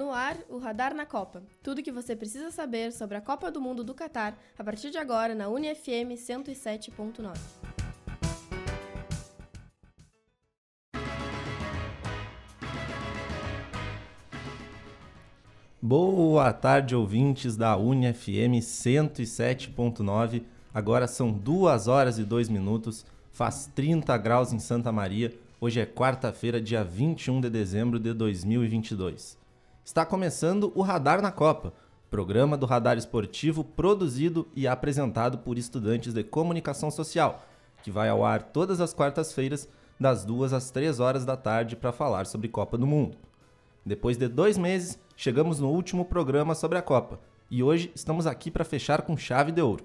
No ar, o Radar na Copa. Tudo o que você precisa saber sobre a Copa do Mundo do Catar a partir de agora na UniFM 107.9. Boa tarde, ouvintes da UniFM 107.9. Agora são 2 horas e 2 minutos, faz 30 graus em Santa Maria. Hoje é quarta-feira, dia 21 de dezembro de 2022. Está começando o Radar na Copa, programa do Radar Esportivo produzido e apresentado por estudantes de comunicação social, que vai ao ar todas as quartas-feiras, das 2 às 3 horas da tarde, para falar sobre Copa do Mundo. Depois de dois meses, chegamos no último programa sobre a Copa e hoje estamos aqui para fechar com chave de ouro.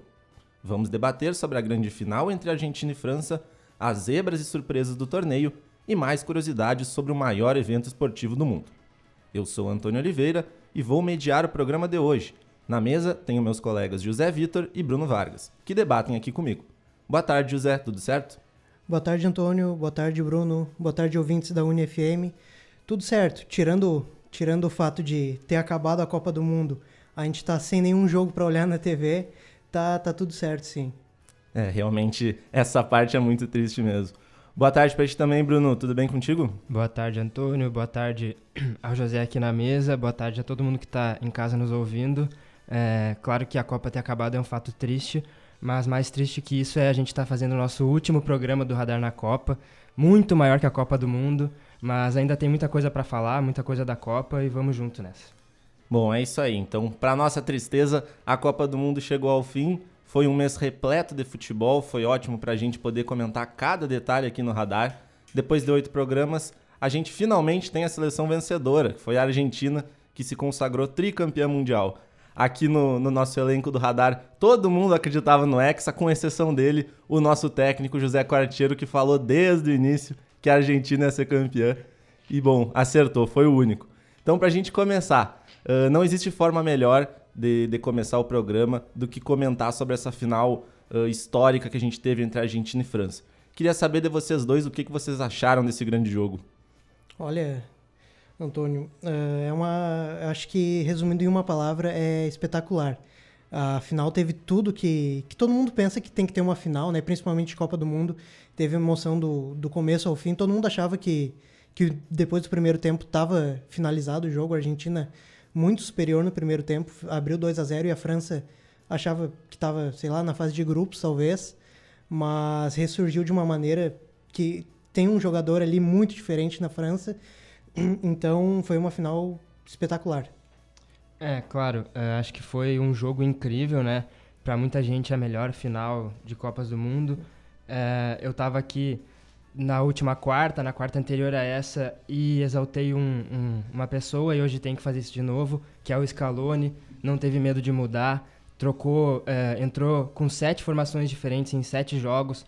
Vamos debater sobre a grande final entre Argentina e França, as zebras e surpresas do torneio e mais curiosidades sobre o maior evento esportivo do mundo. Eu sou Antônio Oliveira e vou mediar o programa de hoje. Na mesa tenho meus colegas José Vitor e Bruno Vargas, que debatem aqui comigo. Boa tarde, José, tudo certo? Boa tarde, Antônio. Boa tarde, Bruno. Boa tarde, ouvintes da UniFM. Tudo certo, tirando, tirando o fato de ter acabado a Copa do Mundo, a gente tá sem nenhum jogo para olhar na TV, tá, tá tudo certo, sim. É, realmente essa parte é muito triste mesmo. Boa tarde para ti também, Bruno. Tudo bem contigo? Boa tarde, Antônio. Boa tarde ao José aqui na mesa. Boa tarde a todo mundo que está em casa nos ouvindo. É, claro que a Copa ter acabado é um fato triste, mas mais triste que isso é a gente estar tá fazendo o nosso último programa do Radar na Copa, muito maior que a Copa do Mundo, mas ainda tem muita coisa para falar, muita coisa da Copa e vamos junto nessa. Bom, é isso aí. Então, para nossa tristeza, a Copa do Mundo chegou ao fim. Foi um mês repleto de futebol, foi ótimo para a gente poder comentar cada detalhe aqui no radar. Depois de oito programas, a gente finalmente tem a seleção vencedora, que foi a Argentina, que se consagrou tricampeã mundial. Aqui no, no, nosso elenco do radar, todo mundo acreditava no Hexa, com exceção dele, o nosso técnico José Quartiero, que falou desde o início que a Argentina ia ser campeã. E bom, acertou, foi o único. Então, para a gente começar, uh, não existe forma melhor de, de, começar o programa do que comentar sobre essa final uh, histórica que a gente teve entre Argentina e França. Queria saber de vocês dois o que, que vocês acharam desse grande jogo. Olha, Antônio, é uma, acho que resumindo em uma palavra é espetacular. A final teve tudo que, que todo mundo pensa que tem que ter uma final, né? Principalmente Copa do Mundo, teve emoção do, do começo ao fim. Todo mundo achava que que depois do primeiro tempo estava finalizado o jogo. A Argentina muito superior no primeiro tempo, abriu 2 a 0 e a França achava que estava, sei lá, na fase de grupos talvez, mas ressurgiu de uma maneira que tem um jogador ali muito diferente na França. Então foi uma final espetacular. É, claro, é, acho que foi um jogo incrível, né? Para muita gente a melhor final de Copas do Mundo. É, eu estava aqui na última quarta, na quarta anterior a essa, e exaltei um, um, uma pessoa e hoje tem que fazer isso de novo, que é o Scaloni. Não teve medo de mudar, trocou, é, entrou com sete formações diferentes em sete jogos.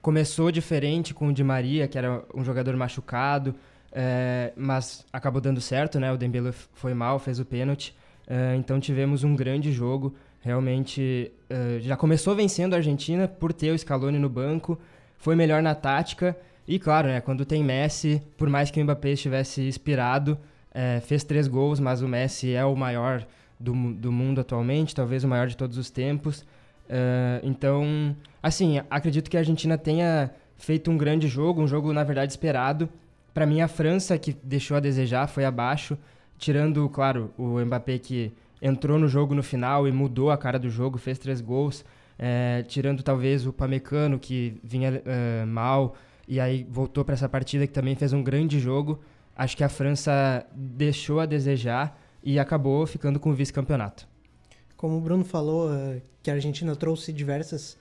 Começou diferente com o Di Maria, que era um jogador machucado, é, mas acabou dando certo, né? O Dembele foi mal, fez o pênalti. É, então tivemos um grande jogo. Realmente já começou vencendo a Argentina por ter o Scaloni no banco. Foi melhor na tática e claro, né, quando tem Messi, por mais que o Mbappé estivesse inspirado, é, fez três gols, mas o Messi é o maior do, do mundo atualmente, talvez o maior de todos os tempos. Uh, então, assim, acredito que a Argentina tenha feito um grande jogo, um jogo na verdade esperado. Para mim, a França, que deixou a desejar, foi abaixo, tirando, claro, o Mbappé que entrou no jogo no final e mudou a cara do jogo, fez três gols, é, tirando talvez o Pamecano, que vinha uh, mal, e aí voltou para essa partida que também fez um grande jogo. Acho que a França deixou a desejar e acabou ficando com o vice-campeonato. Como o Bruno falou, uh, que a Argentina trouxe diversas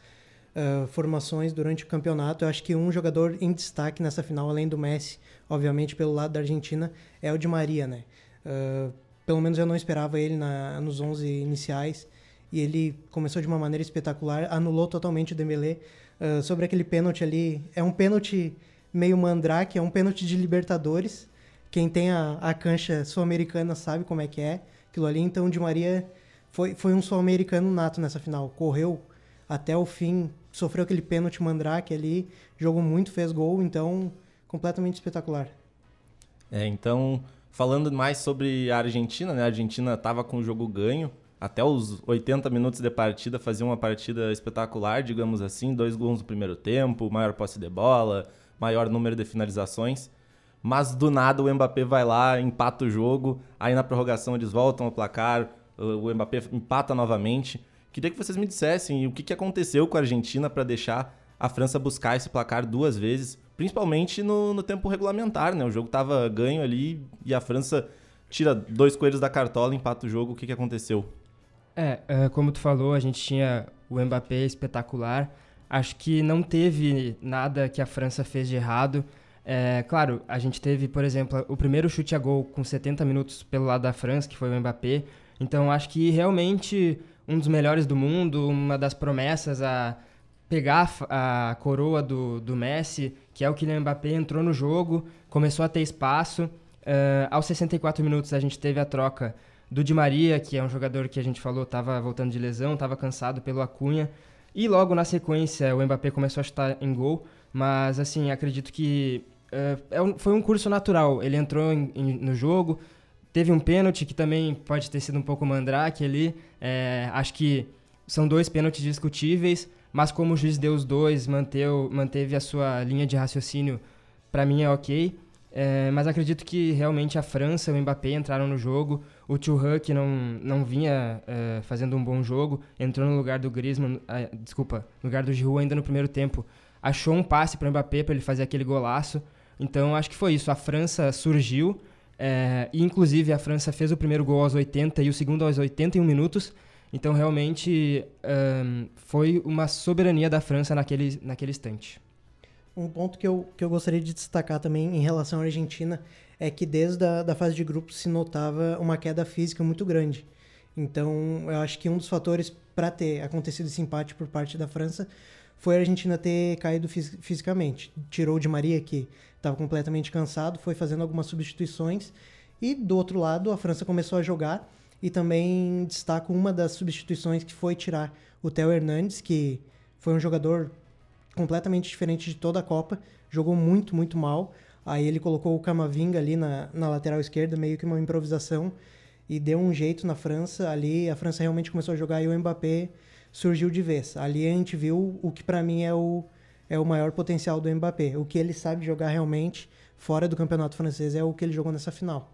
uh, formações durante o campeonato, eu acho que um jogador em destaque nessa final, além do Messi, obviamente pelo lado da Argentina, é o Di Maria, né? Uh, pelo menos eu não esperava ele na, nos 11 iniciais e ele começou de uma maneira espetacular, anulou totalmente o Dembélé, uh, sobre aquele pênalti ali. É um pênalti meio mandrake, é um pênalti de Libertadores. Quem tem a, a cancha sul-americana sabe como é que é aquilo ali. Então, Di Maria foi, foi um sul-americano nato nessa final. Correu até o fim, sofreu aquele pênalti mandrake ali, jogou muito, fez gol, então completamente espetacular. É, então Falando mais sobre a Argentina, né? A Argentina estava com o jogo ganho, até os 80 minutos de partida, fazia uma partida espetacular, digamos assim, dois gols no primeiro tempo, maior posse de bola, maior número de finalizações. Mas do nada o Mbappé vai lá, empata o jogo, aí na prorrogação eles voltam ao placar, o Mbappé empata novamente. Queria que vocês me dissessem o que, que aconteceu com a Argentina para deixar a França buscar esse placar duas vezes, principalmente no, no tempo regulamentar, né? O jogo estava ganho ali e a França tira dois coelhos da cartola, empata o jogo. O que, que aconteceu? É, é, como tu falou, a gente tinha o Mbappé espetacular. Acho que não teve nada que a França fez de errado. É, claro, a gente teve, por exemplo, o primeiro chute a gol com 70 minutos pelo lado da França, que foi o Mbappé. Então acho que realmente um dos melhores do mundo, uma das promessas a pegar a coroa do, do Messi, que é o Kylian Mbappé, entrou no jogo, começou a ter espaço. Uh, aos 64 minutos a gente teve a troca do Di Maria, que é um jogador que a gente falou estava voltando de lesão, estava cansado pelo Acunha. E logo na sequência o Mbappé começou a chutar em gol, mas assim, acredito que uh, é um, foi um curso natural. Ele entrou em, em, no jogo, teve um pênalti que também pode ter sido um pouco mandrake ali. É, acho que são dois pênaltis discutíveis, mas como o juiz deu os dois, manteu, manteve a sua linha de raciocínio, para mim é ok. É, mas acredito que realmente a França e o Mbappé entraram no jogo. O Thuram, que não, não vinha é, fazendo um bom jogo, entrou no lugar do Griezmann, é, desculpa, no lugar do Giroud ainda no primeiro tempo. Achou um passe para o Mbappé para ele fazer aquele golaço. Então acho que foi isso. A França surgiu, é, e inclusive a França fez o primeiro gol aos 80 e o segundo aos 81 minutos. Então, realmente, foi uma soberania da França naquele, naquele instante. Um ponto que eu, que eu gostaria de destacar também em relação à Argentina é que desde a da fase de grupos se notava uma queda física muito grande. Então, eu acho que um dos fatores para ter acontecido esse empate por parte da França foi a Argentina ter caído fis fisicamente. Tirou o Di Maria, que estava completamente cansado, foi fazendo algumas substituições. E do outro lado, a França começou a jogar e também destaco uma das substituições que foi tirar o Theo Hernandes, que foi um jogador completamente diferente de toda a Copa, jogou muito, muito mal. Aí ele colocou o Camavinga ali na, na lateral esquerda, meio que uma improvisação, e deu um jeito na França. Ali a França realmente começou a jogar e o Mbappé surgiu de vez. Ali a gente viu o que para mim é o, é o maior potencial do Mbappé. O que ele sabe jogar realmente fora do campeonato francês é o que ele jogou nessa final.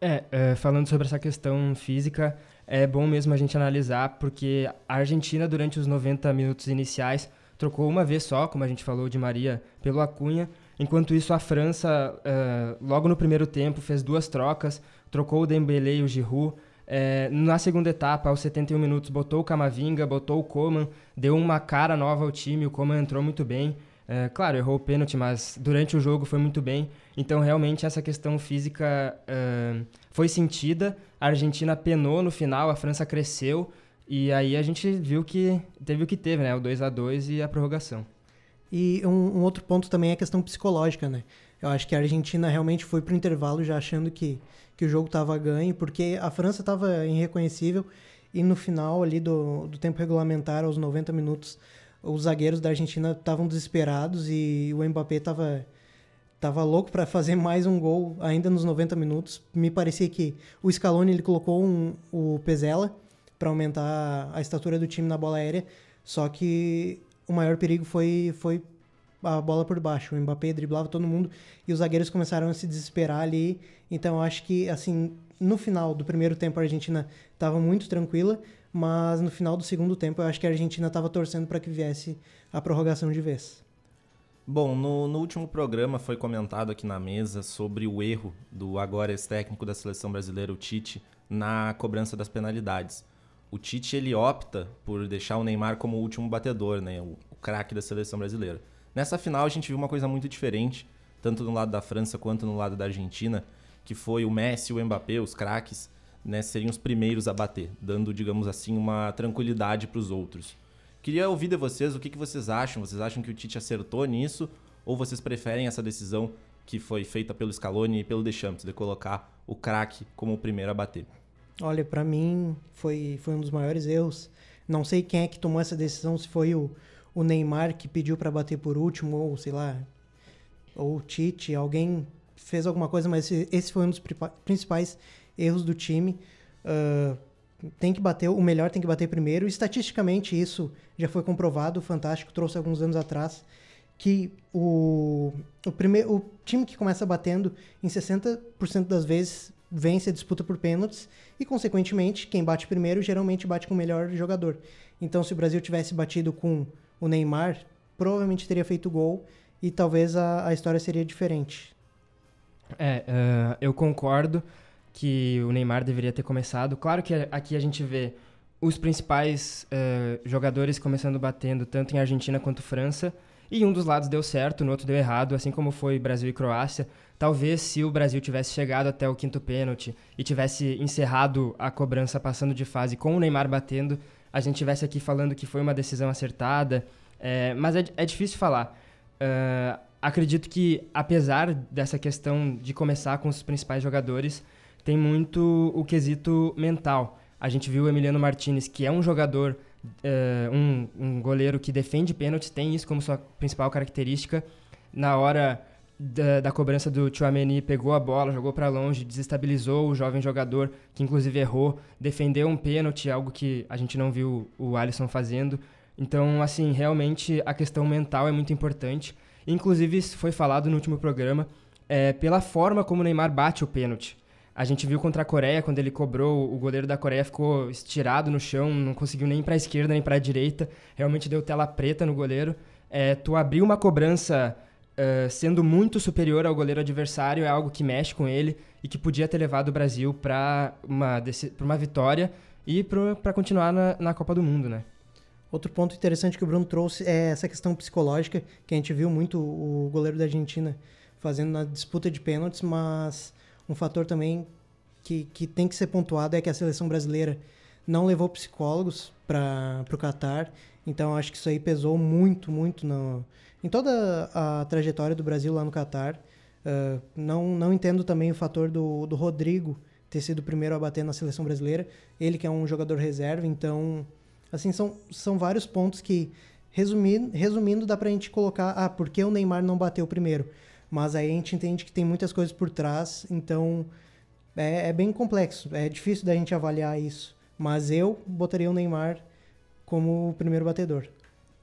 É, é, falando sobre essa questão física, é bom mesmo a gente analisar, porque a Argentina, durante os 90 minutos iniciais, trocou uma vez só, como a gente falou, de Maria pelo Acunha. Enquanto isso, a França, é, logo no primeiro tempo, fez duas trocas, trocou o Dembélé e o Giroud. É, na segunda etapa, aos 71 minutos, botou o Camavinga, botou o Coman, deu uma cara nova ao time, o Coman entrou muito bem. É, claro, errou o pênalti, mas durante o jogo foi muito bem. Então, realmente, essa questão física uh, foi sentida. A Argentina penou no final, a França cresceu. E aí a gente viu que teve o que teve, né? O 2 a 2 e a prorrogação. E um, um, outro ponto também é a questão psicológica, né? Eu acho que a Argentina realmente foi pro intervalo já achando que, que o jogo estava ganho, porque a França estava irreconhecível e no final ali do, do tempo regulamentar, aos 90 minutos, os zagueiros da Argentina estavam desesperados e o Mbappé estava tava louco para fazer mais um gol ainda nos 90 minutos. Me parecia que o Scaloni ele colocou um, o Pezela para aumentar a estatura do time na bola aérea, só que o maior perigo foi foi a bola por baixo. O Mbappé driblava todo mundo e os zagueiros começaram a se desesperar ali. Então eu acho que assim, no final do primeiro tempo a Argentina estava muito tranquila, mas no final do segundo tempo eu acho que a Argentina estava torcendo para que viesse a prorrogação de vez. Bom, no, no, último programa foi comentado aqui na mesa sobre o erro do agora ex-técnico da seleção brasileira, o Tite, na cobrança das penalidades. O Tite ele opta por deixar o Neymar como o último batedor, né, o, o craque da seleção brasileira. Nessa final a gente viu uma coisa muito diferente, tanto no lado da França quanto no lado da Argentina, que foi o Messi o Mbappé, os craques, né, seriam os primeiros a bater, dando, digamos assim, uma tranquilidade para os outros. Queria ouvir de vocês o que, que vocês acham. Vocês acham que o Tite acertou nisso? Ou vocês preferem essa decisão que foi feita pelo Scaloni e pelo Deschamps, de colocar o craque como o primeiro a bater? Olha, para mim foi, foi um dos maiores erros. Não sei quem é que tomou essa decisão, se foi o, o Neymar que pediu para bater por último, ou sei lá, ou o Tite, alguém fez alguma coisa, mas esse, esse foi um dos principais erros do time. Uh, tem que bater, o melhor tem que bater primeiro. Estatisticamente, isso já foi comprovado. O Fantástico trouxe alguns anos atrás que o, o, primeiro, o time que começa batendo, em 60% das vezes, vence a disputa por pênaltis e, consequentemente, quem bate primeiro geralmente bate com o melhor jogador. Então, se o Brasil tivesse batido com o Neymar, provavelmente teria feito gol e talvez a, a história seria diferente. É, uh, eu concordo que o Neymar deveria ter começado. Claro que aqui a gente vê os principais uh, jogadores começando batendo tanto em Argentina quanto França. E um dos lados deu certo, no outro deu errado, assim como foi Brasil e Croácia. Talvez se o Brasil tivesse chegado até o quinto pênalti e tivesse encerrado a cobrança passando de fase com o Neymar batendo, a gente tivesse aqui falando que foi uma decisão acertada. É, mas é, é, difícil falar. Uh, acredito que, apesar dessa questão de começar com os principais jogadores, tem muito o quesito mental. A gente viu o Emiliano Martinez, que é um jogador uh, um, um goleiro que defende pênaltis, tem isso como sua principal característica. Na hora da, da, cobrança do Chouameni, pegou a bola, jogou para longe, desestabilizou o jovem jogador, que inclusive errou, defendeu um pênalti, algo que a gente não viu o Alisson fazendo. Então, assim, realmente a questão mental é muito importante. Inclusive, isso foi falado no último programa, é, pela forma como o Neymar bate o pênalti. A gente viu contra a Coreia, quando ele cobrou, o goleiro da Coreia ficou estirado no chão, não conseguiu nem para a esquerda nem para a direita. Realmente deu tela preta no goleiro. É, tu abrir uma cobrança uh, sendo muito superior ao goleiro adversário é algo que mexe com ele e que podia ter levado o Brasil para uma, uma vitória e para continuar na, na Copa do Mundo, né? Outro ponto interessante que o Bruno trouxe é essa questão psicológica, que a gente viu muito o goleiro da Argentina fazendo na disputa de pênaltis, mas um fator também que, que tem que ser pontuado é que a seleção brasileira não levou psicólogos para o Catar. Então, acho que isso aí pesou muito, muito no, em toda a trajetória do Brasil lá no Catar. Uh, não, não entendo também o fator do, do Rodrigo ter sido o primeiro a bater na seleção brasileira. Ele que é um jogador reserva, então... Assim, são, são vários pontos que, resumindo, resumindo dá para a gente colocar... Ah, por que o Neymar não bateu primeiro? Mas aí a gente entende que tem muitas coisas por trás, então é, é bem complexo. É difícil da gente avaliar isso. Mas eu botaria o Neymar como o primeiro batedor.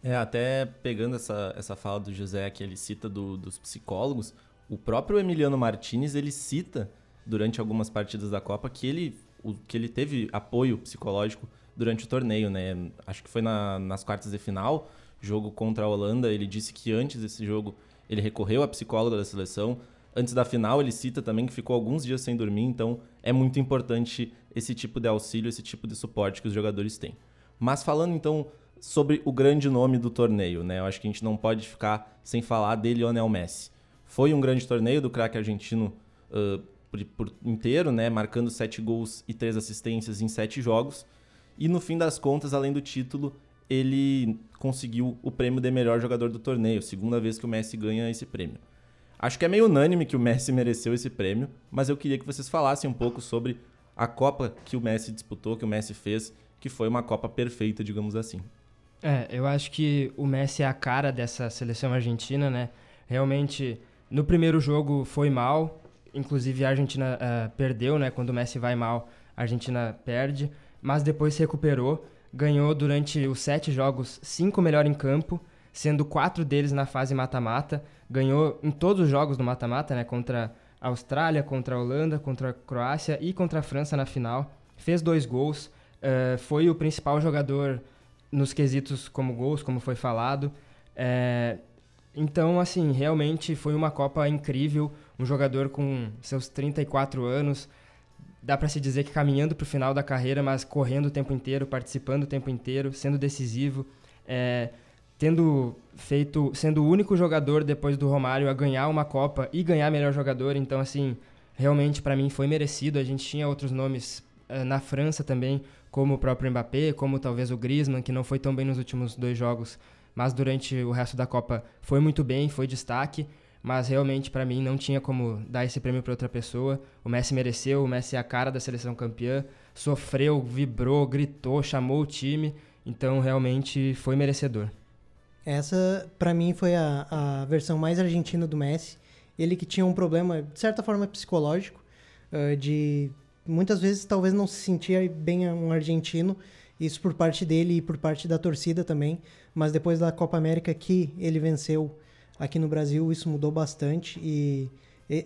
É, até pegando essa, essa fala do José que ele cita do, dos psicólogos, o próprio Emiliano Martinez, ele cita durante algumas partidas da Copa que ele, o, que ele teve apoio psicológico durante o torneio, né? Acho que foi na, nas quartas de final, jogo contra a Holanda, ele disse que antes desse jogo ele recorreu à psicóloga da seleção. Antes da final, ele cita também que ficou alguns dias sem dormir, então é muito importante esse tipo de auxílio, esse tipo de suporte que os jogadores têm. Mas falando então sobre o grande nome do torneio, né? Eu acho que a gente não pode ficar sem falar de Lionel Messi. Foi um grande torneio do craque argentino uh, por, por, inteiro, né? Marcando sete gols e três assistências em sete jogos. E no fim das contas, além do título, ele conseguiu o prêmio de melhor jogador do torneio, segunda vez que o Messi ganha esse prêmio. Acho que é meio unânime que o Messi mereceu esse prêmio, mas eu queria que vocês falassem um pouco sobre a Copa que o Messi disputou, que o Messi fez, que foi uma Copa perfeita, digamos assim. É, eu acho que o Messi é a cara dessa seleção argentina, né? Realmente, no primeiro jogo foi mal, inclusive a Argentina uh, perdeu, né? Quando o Messi vai mal, a Argentina perde, mas depois se recuperou ganhou durante os sete jogos cinco melhor em campo, sendo quatro deles na fase mata-mata. Ganhou em todos os jogos do mata-mata, né? Contra a Austrália, contra a Holanda, contra a Croácia e contra a França na final. Fez dois gols, uh, foi o principal jogador nos quesitos como gols, como foi falado. É, então, assim, realmente foi uma Copa incrível. Um jogador com seus 34 anos, dá para se dizer que caminhando para o final da carreira, mas correndo o tempo inteiro, participando o tempo inteiro, sendo decisivo, é, tendo feito, sendo o único jogador depois do Romário a ganhar uma Copa e ganhar melhor jogador. Então, assim, realmente para mim foi merecido. A gente tinha outros nomes é, na França também, como o próprio Mbappé, como talvez o Griezmann, que não foi tão bem nos últimos dois jogos, mas durante o resto da Copa foi muito bem, foi destaque mas realmente para mim não tinha como dar esse prêmio para outra pessoa. O Messi mereceu, o Messi é a cara da seleção campeã, sofreu, vibrou, gritou, chamou o time, então realmente foi merecedor. Essa para mim foi a, a versão mais argentina do Messi. Ele que tinha um problema, de certa forma, psicológico, uh, de muitas vezes talvez não se sentia bem um argentino, isso por parte dele e por parte da torcida também, mas depois da Copa América que ele venceu aqui no Brasil, isso mudou bastante e,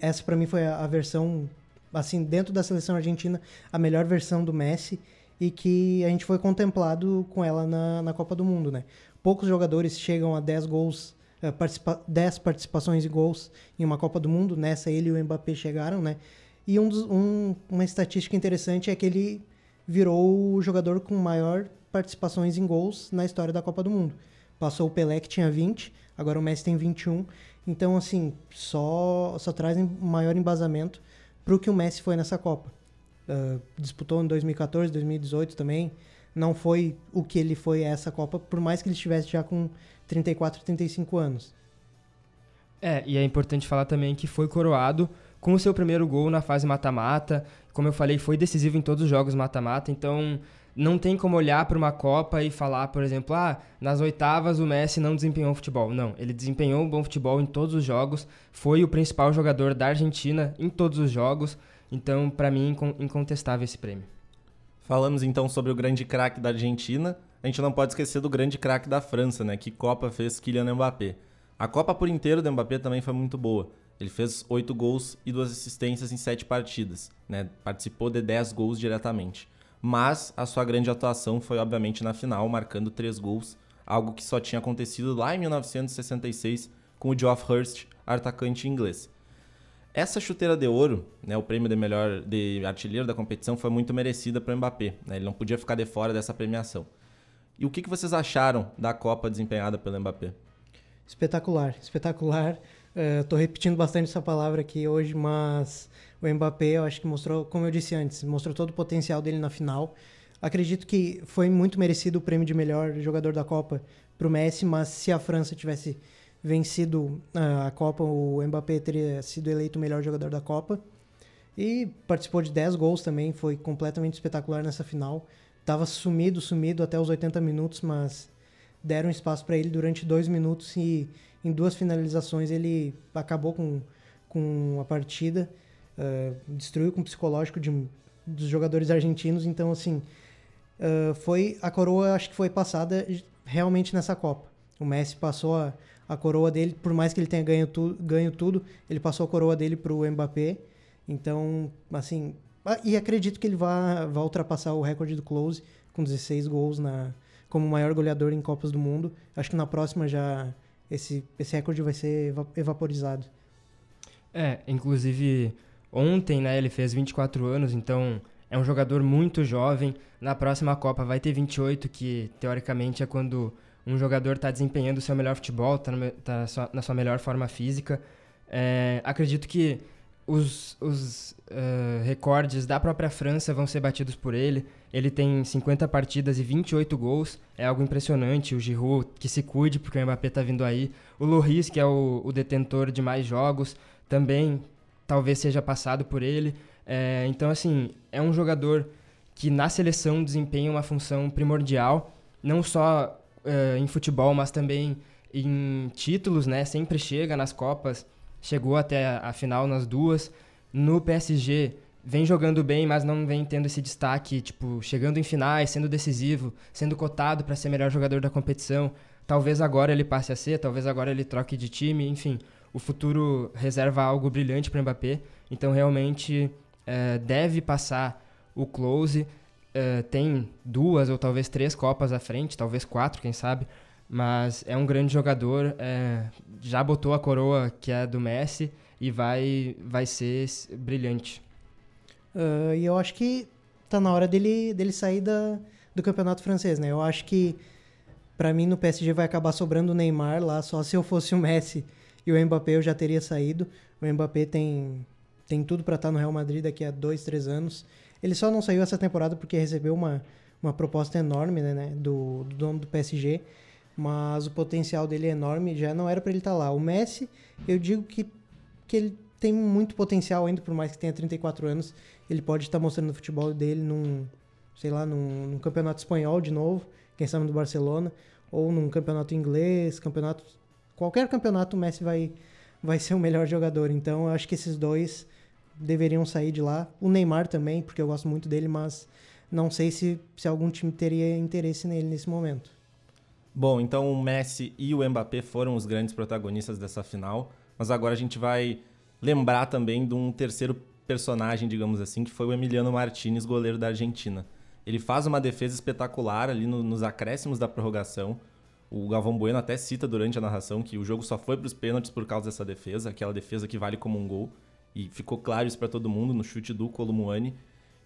essa para mim foi a, versão assim, dentro da seleção argentina, a melhor versão do Messi e que a gente foi contemplado com ela na, na Copa do Mundo, né? Poucos jogadores chegam a 10 gols, uh, participa 10 participações e gols em uma Copa do Mundo, nessa ele e o Mbappé chegaram, né? E um dos, um, uma estatística interessante é que ele virou o jogador com maior participações em gols na história da Copa do Mundo. Passou o Pelé, que tinha 20, agora o Messi tem 21. Então, assim, só, só trazem maior embasamento para o que o Messi foi nessa Copa. Uh, disputou em 2014, 2018 também. Não foi o que ele foi essa Copa, por mais que ele estivesse já com 34, 35 anos. É, e é importante falar também que foi coroado com o seu primeiro gol na fase mata-mata. Como eu falei, foi decisivo em todos os jogos mata-mata, então não tem como olhar para uma Copa e falar, por exemplo, ah, nas oitavas o Messi não desempenhou futebol. Não, ele desempenhou um bom futebol em todos os jogos, foi o principal jogador da Argentina em todos os jogos. Então, para mim, incontestável esse prêmio. Falamos então sobre o grande craque da Argentina. A gente não pode esquecer do grande craque da França, né? Que Copa fez Kylian Mbappé. A Copa por inteiro do Mbappé também foi muito boa. Ele fez oito gols e duas assistências em sete partidas, né? Participou de 10 gols diretamente. Mas a sua grande atuação foi, obviamente, na final, marcando três gols, algo que só tinha acontecido lá em 1966 com o Geoff Hurst, atacante inglês. Essa chuteira de ouro, né, o prêmio de melhor de artilheiro da competição, foi muito merecida para o Mbappé. Né, ele não podia ficar de fora dessa premiação. E o que, que vocês acharam da Copa desempenhada pelo Mbappé? Espetacular, espetacular. Estou uh, repetindo bastante essa palavra aqui hoje, mas o Mbappé, eu acho que mostrou, como eu disse antes, mostrou todo o potencial dele na final. Acredito que foi muito merecido o prêmio de melhor jogador da Copa para o Messi, mas se a França tivesse vencido uh, a Copa, o Mbappé teria sido eleito o melhor jogador da Copa. E participou de 10 gols também, foi completamente espetacular nessa final. Tava sumido, sumido até os 80 minutos, mas deram espaço para ele durante dois minutos e em duas finalizações ele acabou com, com a partida, uh, destruiu com o psicológico de, dos jogadores argentinos. Então, assim, uh, foi a coroa, acho que foi passada realmente nessa Copa. O Messi passou a, a coroa dele, por mais que ele tenha ganho, tu, ganho tudo, ele passou a coroa dele para o Mbappé. Então, assim, ah, e acredito que ele vai, vai ultrapassar o recorde do Close com 16 gols na, como maior goleador em Copas do Mundo. Acho que na próxima já esse, esse recorde vai ser evaporizado. É, inclusive ontem, né, ele fez 24 anos, então é um jogador muito jovem. Na próxima Copa vai ter 28, que teoricamente é quando um jogador está desempenhando o seu melhor futebol, está tá na sua melhor forma física. É, acredito que os, os uh, recordes da própria França vão ser batidos por ele. Ele tem 50 partidas e 28 gols, é algo impressionante. O Giroud, que se cuide porque o Mbappé está vindo aí. O Loris, que é o, o, detentor de mais jogos, também talvez seja passado por ele. É, então, assim, é um jogador que na seleção desempenha uma função primordial, não só uh, em futebol, mas também em títulos, né? Sempre chega nas Copas chegou até a, final nas duas. No PSG, vem jogando bem, mas não vem tendo esse destaque, tipo, chegando em finais, sendo decisivo, sendo cotado para ser melhor jogador da competição. Talvez agora ele passe a ser, talvez agora ele troque de time, enfim. O futuro reserva algo brilhante para Mbappé, então realmente é, deve passar o close. É, tem duas ou talvez três Copas à frente, talvez quatro, quem sabe. Mas é um grande jogador, é, já botou a coroa que é do Messi e vai, vai ser brilhante. Uh, e eu acho que tá na hora dele, dele sair da, do campeonato francês, né? Eu acho que para mim no PSG vai acabar sobrando o Neymar lá, só se eu fosse o Messi e o Mbappé eu já teria saído. O Mbappé tem, tem tudo para estar tá no Real Madrid daqui a dois, três anos. Ele só não saiu essa temporada porque recebeu uma, uma proposta enorme né, né do, do dono do PSG mas o potencial dele é enorme, já não era para ele estar tá lá. O Messi, eu digo que, que ele tem muito potencial ainda, por mais que tenha 34 anos, ele pode estar tá mostrando o futebol dele num, sei lá, num, num, campeonato espanhol de novo, quem sabe do Barcelona, ou num campeonato inglês, campeonato qualquer campeonato o Messi vai vai ser o melhor jogador. Então eu acho que esses dois deveriam sair de lá. O Neymar também, porque eu gosto muito dele, mas não sei se, se algum time teria interesse nele nesse momento. Bom, então o Messi e o Mbappé foram os grandes protagonistas dessa final, mas agora a gente vai lembrar também de um terceiro personagem, digamos assim, que foi o Emiliano Martinez, goleiro da Argentina. Ele faz uma defesa espetacular ali no, nos acréscimos da prorrogação. O Galvão Bueno até cita durante a narração que o jogo só foi para os pênaltis por causa dessa defesa, aquela defesa que vale como um gol. E ficou claro isso para todo mundo no chute do Columuani.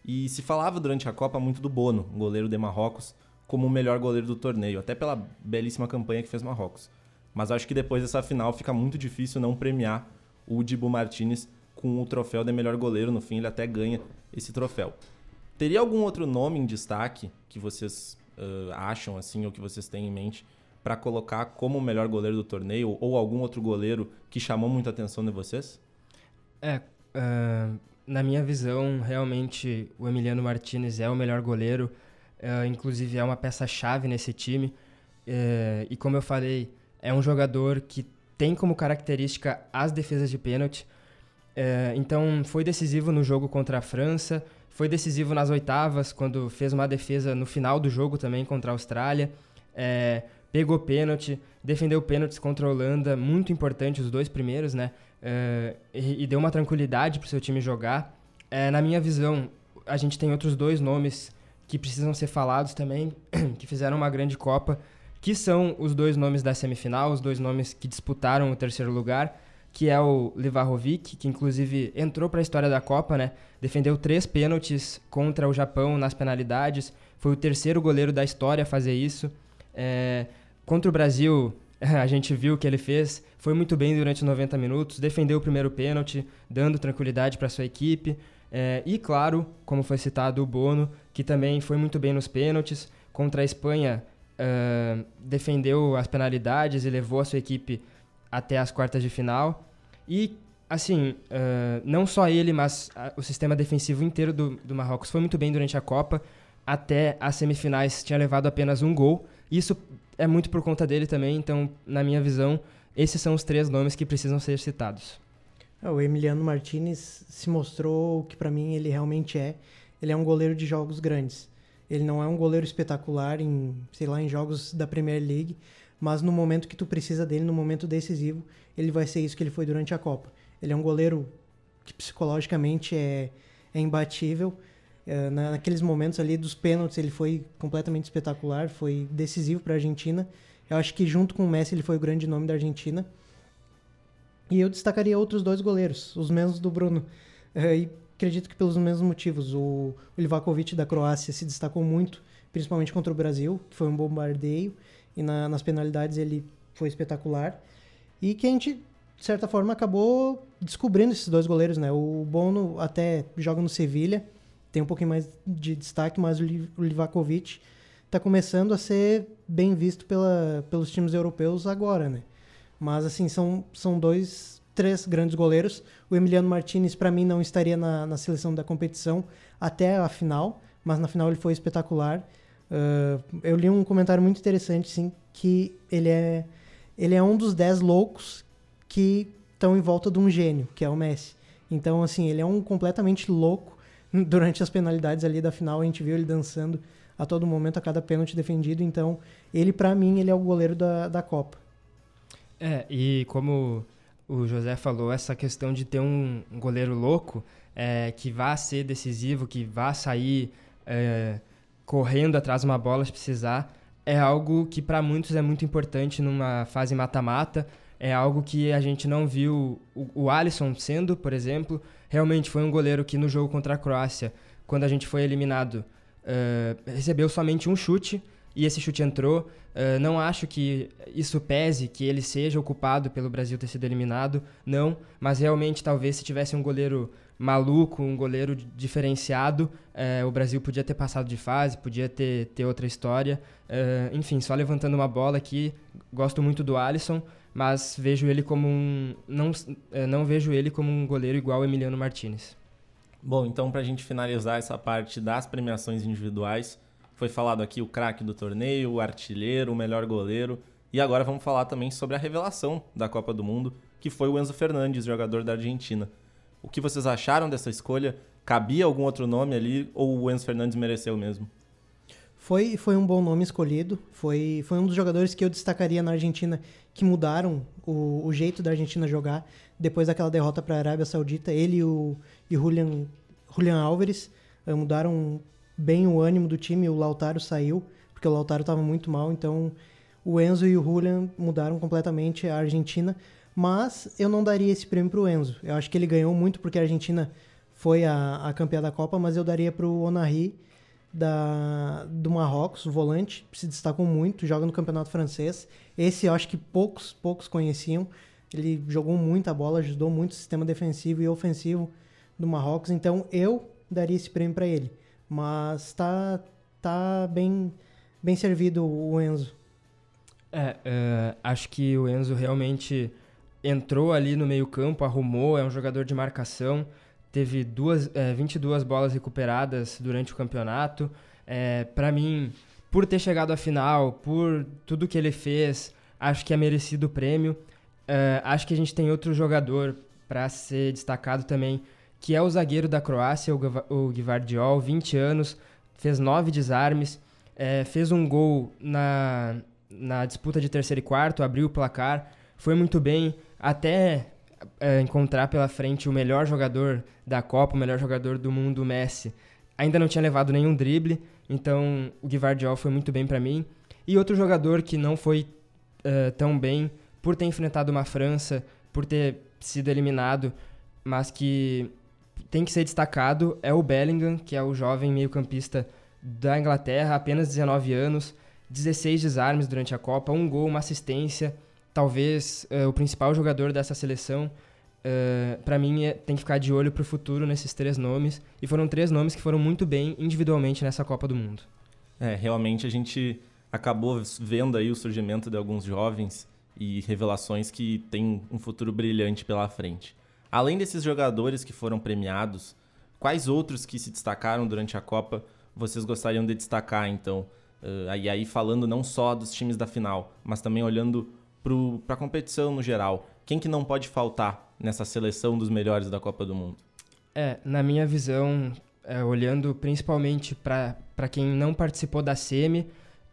E se falava durante a Copa muito do Bono, goleiro de Marrocos, como o melhor goleiro do torneio, até pela belíssima campanha que fez Marrocos. Mas acho que depois dessa final fica muito difícil não premiar o Dibu Martinez com o troféu de melhor goleiro. No fim, ele até ganha esse troféu. Teria algum outro nome em destaque que vocês uh, acham assim ou que vocês têm em mente para colocar como o melhor goleiro do torneio ou algum outro goleiro que chamou muita atenção de vocês? É, uh, na minha visão, realmente o Emiliano Martinez é o melhor goleiro, uh, inclusive é uma peça-chave nesse time. Uh, e como eu falei, é um jogador que tem como característica as defesas de pênalti. então foi decisivo no jogo contra a França, foi decisivo nas oitavas, quando fez uma defesa no final do jogo também contra a Austrália. Pegou pênalti, defendeu pênaltis contra a Holanda, muito importante os dois primeiros, né? uh, e, e, deu uma tranquilidade para o seu time jogar. Uh, na minha visão, a gente tem outros dois nomes que precisam ser falados também, que fizeram uma grande Copa, que são os dois nomes da semifinal, os dois nomes que disputaram o terceiro lugar, que é o Livarovic, que inclusive entrou para a história da Copa, né? Defendeu três pênaltis contra o Japão nas penalidades, foi o terceiro goleiro da história a fazer isso. É, contra o Brasil, a gente viu o que ele fez, foi muito bem durante 90 minutos, defendeu o primeiro pênalti, dando tranquilidade para sua equipe. É, e, claro, como foi citado, o Bono, que também foi muito bem nos pênaltis. Contra a Espanha, uh, defendeu as penalidades e levou a sua equipe até as quartas de final. E, assim, uh, não só ele, mas o sistema defensivo inteiro do, do Marrocos foi muito bem durante a Copa. Até as semifinais tinha levado apenas um gol. Isso é muito por conta dele também, então, na minha visão, esses são os três nomes que precisam ser citados. É, o Emiliano Martinez se mostrou o que para mim ele realmente é. Ele é um goleiro de jogos grandes. Ele não é um goleiro espetacular em, sei lá, em jogos da Premier League, mas no momento que tu precisa dele, no momento decisivo, ele vai ser isso que ele foi durante a Copa. Ele é um goleiro que psicologicamente é, é imbatível. É, naqueles momentos ali dos pênaltis, ele foi completamente espetacular, foi decisivo para a Argentina. Eu acho que junto com o Messi ele foi o grande nome da Argentina. E eu destacaria outros dois goleiros, os mesmos do Bruno. É, e acredito que pelos mesmos motivos. O, o Livakovic da Croácia se destacou muito, principalmente contra o Brasil, que foi um bombardeio. E na, nas penalidades ele foi espetacular. E que a gente, de certa forma, acabou descobrindo esses dois goleiros, né? O Bono até joga no Sevilha, tem um pouquinho mais de destaque, mas o Livakovic está começando a ser bem visto pela, pelos times europeus agora, né? Mas, assim, são, são dois, três grandes goleiros. O Emiliano Martinez, para mim, não estaria na, na seleção da competição até a final, mas na final ele foi espetacular. Uh, eu li um comentário muito interessante, sim, que ele é, ele é um dos dez loucos que estão em volta de um gênio, que é o Messi. Então, assim, ele é um completamente louco. Durante as penalidades ali da final, a gente viu ele dançando a todo momento, a cada pênalti defendido. Então, ele, para mim, ele é o goleiro da, da Copa. É, e como o José falou, essa questão de ter um goleiro louco é, que vá ser decisivo, que vá sair é, correndo atrás de uma bola se precisar, é algo que para muitos é muito importante numa fase mata-mata. É algo que a gente não viu o, o Alisson sendo, por exemplo. Realmente foi um goleiro que no jogo contra a Croácia, quando a gente foi eliminado, uh, recebeu somente um chute e esse chute entrou. Uh, não acho que isso pese que ele seja ocupado pelo Brasil ter sido eliminado, não. Mas realmente, talvez se tivesse um goleiro maluco, um goleiro diferenciado, uh, o Brasil podia ter passado de fase, podia ter, ter outra história. Uh, enfim, só levantando uma bola aqui, gosto muito do Alisson, mas vejo ele como um. Não, não vejo ele como um goleiro igual Emiliano Martinez. Bom, então para a gente finalizar essa parte das premiações individuais, foi falado aqui o craque do torneio, o artilheiro, o melhor goleiro. E agora vamos falar também sobre a revelação da Copa do Mundo, que foi o Enzo Fernandes, jogador da Argentina. O que vocês acharam dessa escolha? Cabia algum outro nome ali ou o Enzo Fernandes mereceu mesmo? Foi, foi um bom nome escolhido. Foi, foi um dos jogadores que eu destacaria na Argentina que mudaram o, o jeito da Argentina jogar depois daquela derrota para a Arábia Saudita. Ele e o e Julian, Julian Álvares uh, mudaram bem o ânimo do time. O Lautaro saiu, porque o Lautaro estava muito mal. Então o Enzo e o Julian mudaram completamente a Argentina. Mas eu não daria esse prêmio para o Enzo. Eu acho que ele ganhou muito porque a Argentina foi a, a campeã da Copa, mas eu daria para o Onari da, do Marrocos, o volante, se destacou muito, joga no campeonato francês. Esse eu acho que poucos, poucos conheciam. Ele jogou muita bola, ajudou muito o sistema defensivo e ofensivo do Marrocos, então eu daria esse prêmio para ele. Mas tá, tá bem, bem servido o Enzo. É, uh, acho que o Enzo realmente entrou ali no meio-campo, arrumou, é um jogador de marcação teve duas, é, 22 bolas recuperadas durante o campeonato. É, para mim, por ter chegado à final, por tudo que ele fez, acho que é merecido o prêmio. É, acho que a gente tem outro jogador para ser destacado também, que é o zagueiro da Croácia, o Gvardiol, 20 anos, fez nove desarmes, é, fez um gol na, na disputa de terceiro e quarto, abriu o placar, foi muito bem, até é, encontrar pela frente o melhor jogador da Copa, o melhor jogador do mundo, Messi. Ainda não tinha levado nenhum drible, então o Guivardiol foi muito bem para mim. E outro jogador que não foi uh, tão bem, por ter enfrentado uma França, por ter sido eliminado, mas que tem que ser destacado, é o Bellingham, que é o jovem meio-campista da Inglaterra, apenas 19 anos, 16 desarmes durante a Copa, um gol, uma assistência talvez uh, o principal jogador dessa seleção, uh, eh, para mim, é, tem que ficar de olho para o futuro nesses três nomes. E foram três nomes que foram muito bem individualmente nessa Copa do Mundo. É, realmente a gente acabou vendo aí o surgimento de alguns jovens e revelações que têm um futuro brilhante pela frente. Além desses jogadores que foram premiados, quais outros que se destacaram durante a Copa vocês gostariam de destacar, então? Uh, e aí falando não só dos times da final, mas também olhando para a competição no geral? Quem que não pode faltar nessa seleção dos melhores da Copa do Mundo? É, na minha visão, é, olhando principalmente para quem não participou da SEMI,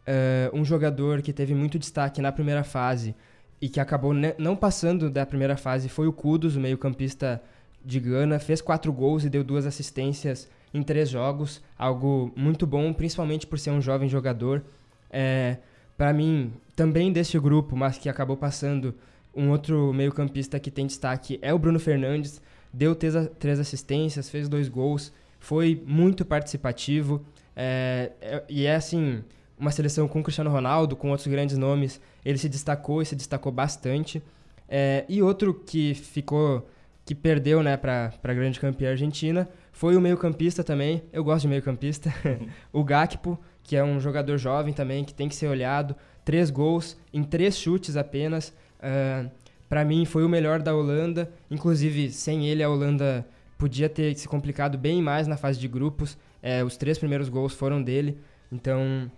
é, um jogador que teve muito destaque na primeira fase e que acabou não passando da primeira fase foi o Kudos, o meio-campista de Gana, fez quatro gols e deu duas assistências em três jogos, algo muito bom, principalmente por ser um jovem jogador. É, para mim, também deste grupo, mas que acabou passando, um outro meio-campista que tem destaque é o Bruno Fernandes. Deu três assistências, fez dois gols, foi muito participativo. É, é, e é assim, uma seleção com Cristiano Ronaldo, com outros grandes nomes. Ele se destacou e se destacou bastante. É, e outro que ficou, que perdeu né, para a grande campeã argentina, foi o meio-campista também. Eu gosto de meio-campista, o Gakpo que é um jogador jovem também, que tem que ser olhado. Três gols em três chutes apenas. Uh, ah, para mim, foi o melhor da Holanda. Inclusive, sem ele, a Holanda podia ter se complicado bem mais na fase de grupos. É, os três primeiros gols foram dele. Então,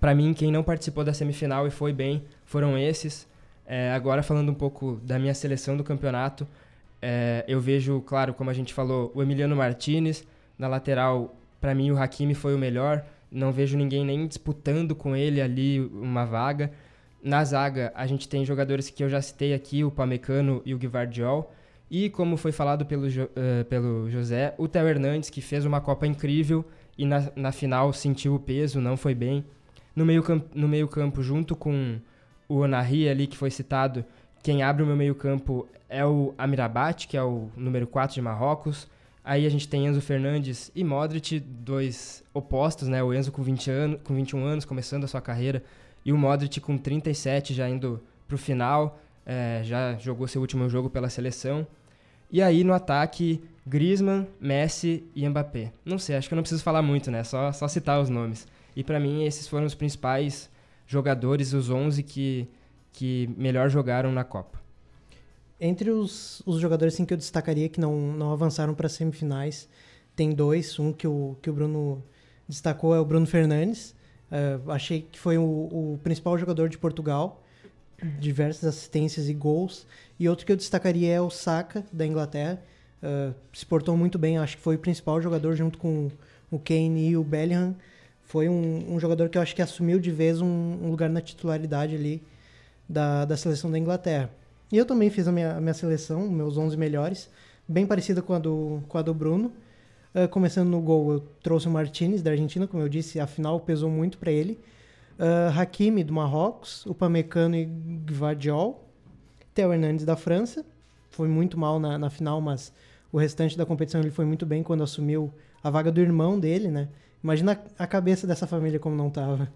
para mim, quem não participou da semifinal e foi bem foram esses. É, agora, falando um pouco da minha seleção do campeonato, é, eu vejo, claro, como a gente falou, o Emiliano Martinez. Na lateral, para mim, o Hakimi foi o melhor não vejo ninguém nem disputando com ele ali uma vaga. Na zaga, a gente tem jogadores que eu já citei aqui, o Pamecano e o Guivardiol. E como foi falado pelo, uh, pelo José, o Theo Hernandes, que fez uma Copa incrível e na, na final sentiu o peso, não foi bem. No meio, no meio campo, junto com o Onari ali, que foi citado, quem abre o meu meio campo é o Amirabat, que é o número 4 de Marrocos. Aí a gente tem Enzo Fernandes e Modric, dois opostos, né? O Enzo com, 20 anos, com 21 anos, começando a sua carreira, e o Modric com 37, já indo pro final, é, já jogou seu último jogo pela seleção. E aí no ataque, Griezmann, Messi e Mbappé. Não sei, acho que eu não preciso falar muito, né? Só, só citar os nomes. E para mim esses foram os principais jogadores, os 11 que, que melhor jogaram na Copa. Entre os, os jogadores assim, que eu destacaria que não, não avançaram para semifinais, tem dois. Um que o, que o Bruno destacou é o Bruno Fernandes. Uh, achei que foi o, o, principal jogador de Portugal. diversas assistências e gols. E outro que eu destacaria é o Saka, da Inglaterra. Uh, se portou muito bem, acho que foi o principal jogador junto com o Kane e o Bellingham. Foi um, um jogador que eu acho que assumiu de vez um, um, lugar na titularidade ali da, da seleção da Inglaterra. E eu também fiz a minha, a minha seleção, meus 11 melhores, bem parecida com a do, com a do Bruno. Uh, começando no gol, eu trouxe o Martinez da Argentina, como eu disse, a final pesou muito para ele. Uh, Hakimi do Marrocos, o Pamecano e Gvardiol. Theo Hernandes da França, foi muito mal na, na final, mas o restante da competição ele foi muito bem quando assumiu a vaga do irmão dele, né? Imagina a cabeça dessa família como não tava.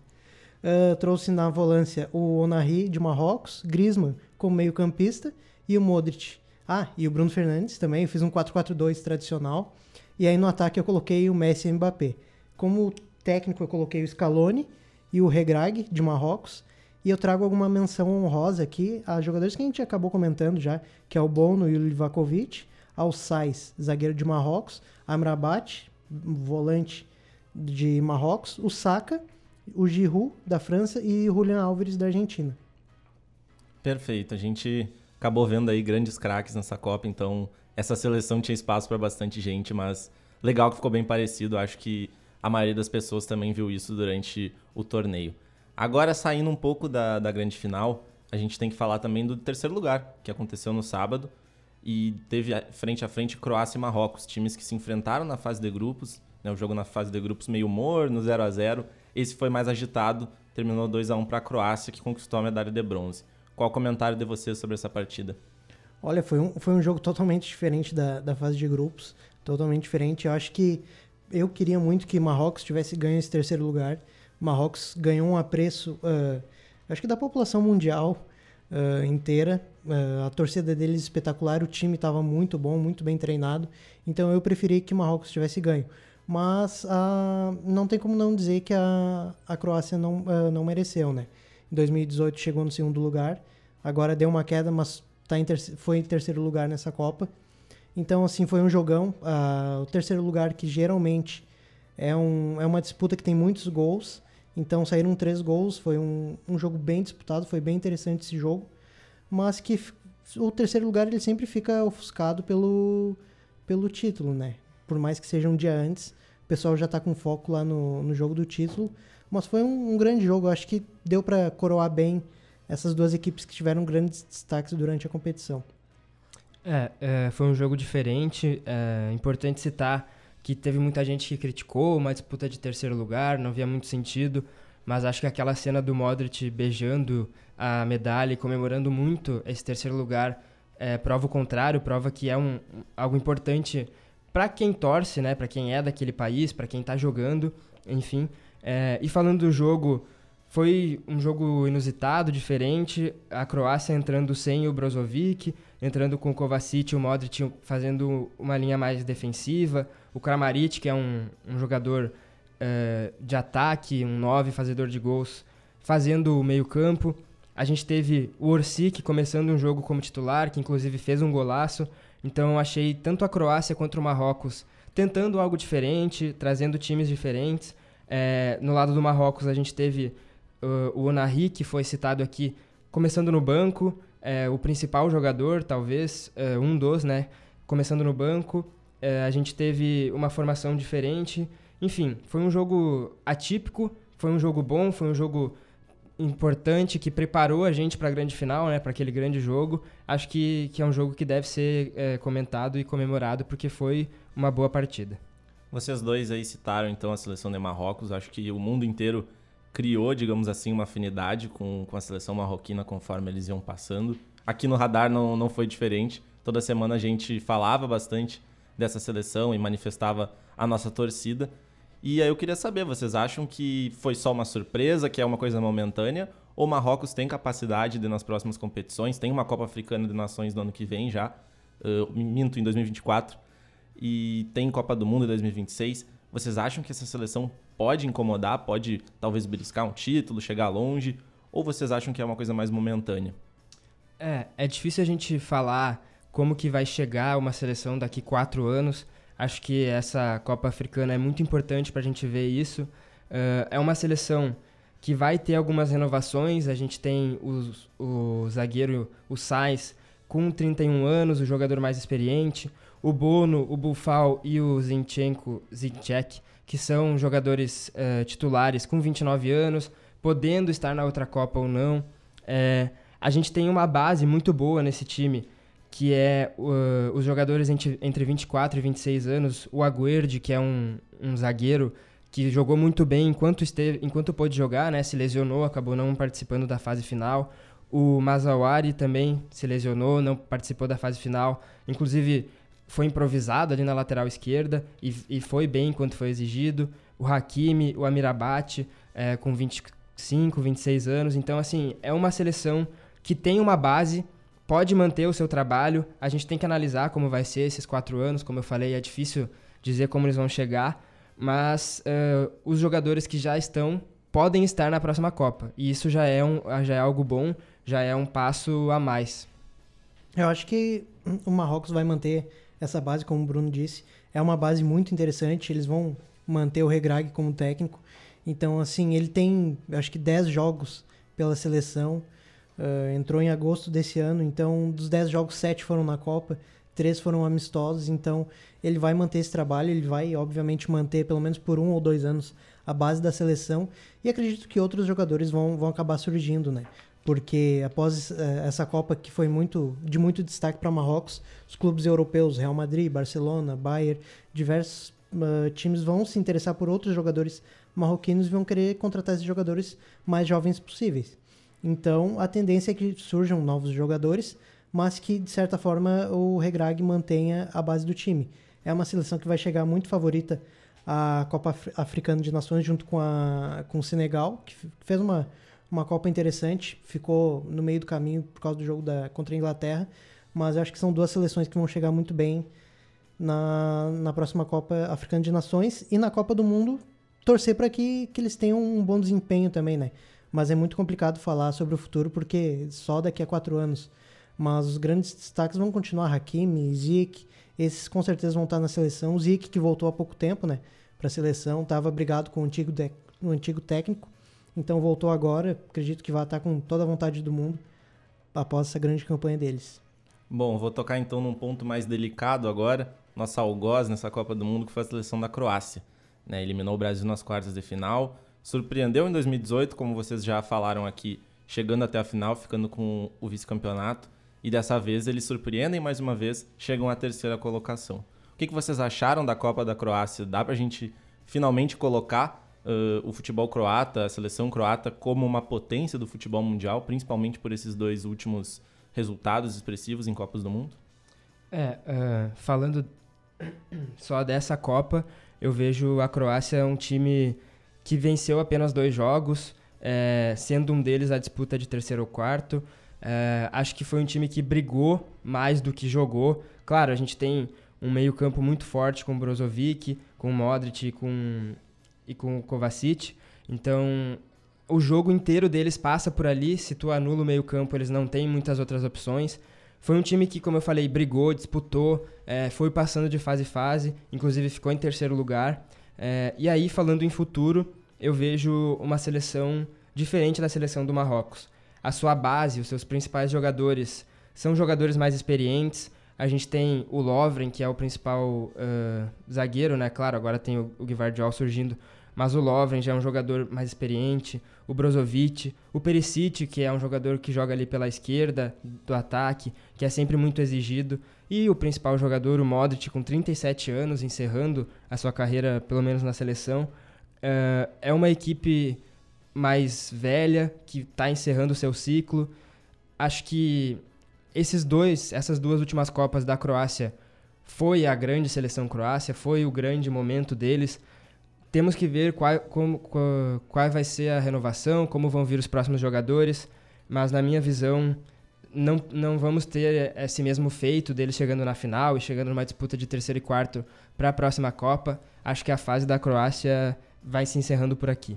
Uh, trouxe na volância o Onari de Marrocos, Griezmann como meio campista e o Modric. Ah, e o Bruno Fernandes também, eu fiz um 4-4-2 tradicional. E aí no ataque eu coloquei o Messi e o Mbappé. Como técnico eu coloquei o Scaloni e o Regrag de Marrocos. E eu trago alguma menção honrosa aqui a jogadores que a gente acabou comentando já, que é o Bono e o Livakovic, ao Sais, zagueiro de Marrocos, Amrabat, volante de Marrocos, o Saka, o Giroud da França e Julian Álvares da Argentina. Perfeito. A gente acabou vendo aí grandes craques nessa Copa, então essa seleção tinha espaço para bastante gente, mas legal que ficou bem parecido. Acho que a maioria das pessoas também viu isso durante o torneio. Agora, saindo um pouco da, da grande final, a gente tem que falar também do terceiro lugar, que aconteceu no sábado. E teve frente a frente Croácia e Marrocos, times que se enfrentaram na fase de grupos. Né, o jogo na fase de grupos meio morno, 0 a 0 Esse foi mais agitado, terminou 2 a 1 para a Croácia, que conquistou a medalha de bronze. Qual comentário de vocês sobre essa partida? Olha, foi um, foi um jogo totalmente diferente da, da fase de grupos. Totalmente diferente. Eu acho que eu queria muito que Marrocos tivesse ganho esse terceiro lugar. Marrocos ganhou um apreço, uh, acho que da população mundial uh, inteira. Uh, a torcida deles espetacular, o time estava muito bom, muito bem treinado. Então eu preferi que Marrocos tivesse ganho. Mas não tem como não dizer que a, a Croácia não, não mereceu, né? Em 2018 chegou no segundo lugar Agora deu uma queda, mas tá em foi em terceiro lugar nessa Copa. Então, assim, foi um jogão. Uh, o terceiro lugar, que geralmente é, um, é uma disputa que tem muitos gols. Então, saíram três gols. Foi um, um jogo bem disputado, foi bem interessante esse jogo. Mas que o terceiro lugar ele sempre fica ofuscado pelo, pelo título, né? Por mais que seja um dia antes, o pessoal já está com foco lá no, no jogo do título. Mas foi um, um grande jogo. Acho que deu para coroar bem essas duas equipes que tiveram grandes destaques durante a competição. É, é foi um jogo diferente. É importante citar que teve muita gente que criticou uma disputa de terceiro lugar, não via muito sentido, mas acho que aquela cena do Modric beijando a medalha e comemorando muito esse terceiro lugar é, prova o contrário, prova que é um, algo importante para quem torce, né, para quem é daquele país, para quem está jogando, enfim. É, e falando do jogo, foi um jogo inusitado, diferente. A Croácia entrando sem o Brozovic, entrando com o Kovacic e o Modric fazendo uma linha mais defensiva. O Kramaric, que é um, um jogador uh, de ataque, um 9 fazedor de gols, fazendo o meio campo. A gente teve o Orsic começando um jogo como titular, que inclusive fez um golaço. Então eu achei tanto a Croácia quanto o Marrocos tentando algo diferente, trazendo times diferentes. É, no lado do Marrocos a gente teve uh, o Onari, que foi citado aqui, começando no banco, é, o principal jogador, talvez, é, um dos, né? Começando no banco, a gente teve uma formação diferente. Enfim, foi um jogo atípico, foi um jogo bom, foi um jogo importante que preparou a gente para a grande final, né? Para aquele grande jogo. Acho que, que é um jogo que deve ser é, comentado e comemorado porque foi uma boa partida. Vocês dois aí citaram então a seleção de Marrocos. Acho que o mundo inteiro criou, digamos assim, uma afinidade com, com a seleção marroquina conforme eles iam passando. Aqui no Radar não, não foi diferente. Toda semana a gente falava bastante dessa seleção e manifestava a nossa torcida. E aí eu queria saber, vocês acham que foi só uma surpresa, que é uma coisa momentânea? Ou Marrocos tem capacidade de nas próximas competições? Tem uma Copa Africana de Nações no ano que vem já, uh, minto, em 2024. E tem Copa do Mundo em 2026. Vocês acham que essa seleção pode incomodar, pode talvez beliscar um título, chegar longe? Ou vocês acham que é uma coisa mais momentânea? É, é difícil a gente falar como que vai chegar uma seleção daqui quatro anos. Acho que essa Copa Africana é muito importante para a gente ver isso. Uh, é uma seleção que vai ter algumas renovações. A gente tem o, o zagueiro, o Sainz, com 31 anos, o jogador mais experiente. O Bono, o Bufal e o Zinchenko, Zinchek, que são jogadores uh, titulares com 29 anos, podendo estar na outra Copa ou não. É, a gente tem uma base muito boa nesse time, que é uh, os jogadores entre, entre 24 e 26 anos. O Aguerd, que é um, um zagueiro que jogou muito bem enquanto esteve, enquanto pôde jogar, né? Se lesionou, acabou não participando da fase final. O Mazawari também se lesionou, não participou da fase final. Inclusive foi improvisado ali na lateral esquerda e, e foi bem enquanto foi exigido. O Hakimi, o Amirabate, é, com 25, 26 anos. Então, assim, é uma seleção que tem uma base, pode manter o seu trabalho. A gente tem que analisar como vai ser esses quatro anos. Como eu falei, é difícil dizer como eles vão chegar mas uh, os jogadores que já estão podem estar na próxima Copa. E isso já é, um, já é algo bom, já é um passo a mais. Eu acho que o Marrocos vai manter essa base, como o Bruno disse. É uma base muito interessante, eles vão manter o Regrag como técnico. Então, assim, ele tem, acho que 10 jogos pela seleção. Uh, entrou em agosto desse ano, então dos 10 jogos, 7 foram na Copa três foram amistosos, então ele vai manter esse trabalho, ele vai, obviamente, manter pelo menos por um ou dois anos a base da seleção e acredito que outros jogadores vão, vão acabar surgindo, né? Porque após eh, essa Copa que foi muito de muito destaque para Marrocos, os clubes europeus, Real Madrid, Barcelona, Bayern, diversos uh, times vão se interessar por outros jogadores marroquinos e vão querer contratar esses jogadores mais jovens possíveis. Então, a tendência é que surjam novos jogadores, mas que, de certa forma, o Regrag mantenha a base do time. É uma seleção que vai chegar muito favorita à Copa Africana de Nações junto com, a, com o Senegal, que fez uma, uma Copa interessante, ficou no meio do caminho por causa do jogo da, contra a Inglaterra, mas acho que são duas seleções que vão chegar muito bem na, na próxima Copa Africana de Nações e na Copa do Mundo torcer para que, que eles tenham um bom desempenho também, né? Mas é muito complicado falar sobre o futuro porque só daqui a quatro anos mas os grandes destaques vão continuar Hakimi, Zik, esses com certeza vão estar na seleção. Zik, que voltou há pouco tempo, né, para a seleção, estava brigado com o antigo, de, o antigo técnico, então voltou agora. Acredito que vai estar com toda a vontade do mundo após essa grande campanha deles. Bom, vou tocar então num ponto mais delicado agora. Nossa algoz nessa Copa do Mundo, que foi a seleção da Croácia. Né, eliminou o Brasil nas quartas de final. Surpreendeu em 2018, como vocês já falaram aqui, chegando até a final, ficando com o vice-campeonato e dessa vez eles surpreendem mais uma vez, chegam à terceira colocação. O que, que vocês acharam da Copa da Croácia? Dá para a gente finalmente colocar uh, o futebol croata, a seleção croata, como uma potência do futebol mundial, principalmente por esses dois últimos resultados expressivos em Copas do Mundo? É, uh, falando só dessa Copa, eu vejo a Croácia um time que venceu apenas dois jogos, é, sendo um deles a disputa de terceiro ou quarto. É, acho que foi um time que brigou mais do que jogou. Claro, a gente tem um meio-campo muito forte com Brozovic, com Modric e com, e com Kovacic. Então, o jogo inteiro deles passa por ali. Se tu anula o meio-campo, eles não têm muitas outras opções. Foi um time que, como eu falei, brigou, disputou, é, foi passando de fase em fase, inclusive ficou em terceiro lugar. É, e aí, falando em futuro, eu vejo uma seleção diferente da seleção do Marrocos a sua base, os seus principais jogadores são jogadores mais experientes. A gente tem o Lovren, que é o principal uh, zagueiro, né? Claro, agora tem o, o Gvardiol surgindo, mas o Lovren já é um jogador mais experiente. O Brozovic, o Perisic, que é um jogador que joga ali pela esquerda do ataque, que é sempre muito exigido. E o principal jogador, o Modric, com 37 anos, encerrando a sua carreira, pelo menos na seleção. Uh, é uma equipe mais velha, que está encerrando o seu ciclo. Acho que esses dois, essas duas últimas Copas da Croácia foi a grande seleção Croácia, foi o grande momento deles. Temos que ver qual, como, qual, qual vai ser a renovação, como vão vir os próximos jogadores, mas na minha visão não, não vamos ter esse mesmo feito deles chegando na final e chegando numa disputa de terceiro e quarto para a próxima Copa. Acho que a fase da Croácia vai se encerrando por aqui.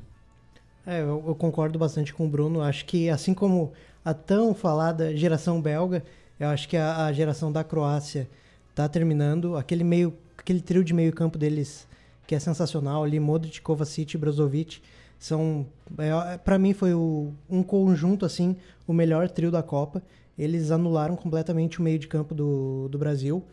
É, eu, eu, concordo bastante com o Bruno. Acho que, assim como a tão falada geração belga, eu acho que a, a geração da Croácia está terminando. Aquele meio, aquele trio de meio campo deles que é sensacional ali, Modric, Kovacic e Brozovic, São, é, para mim foi o, um conjunto assim, o melhor trio da Copa. Eles anularam completamente o meio de campo do, do Brasil.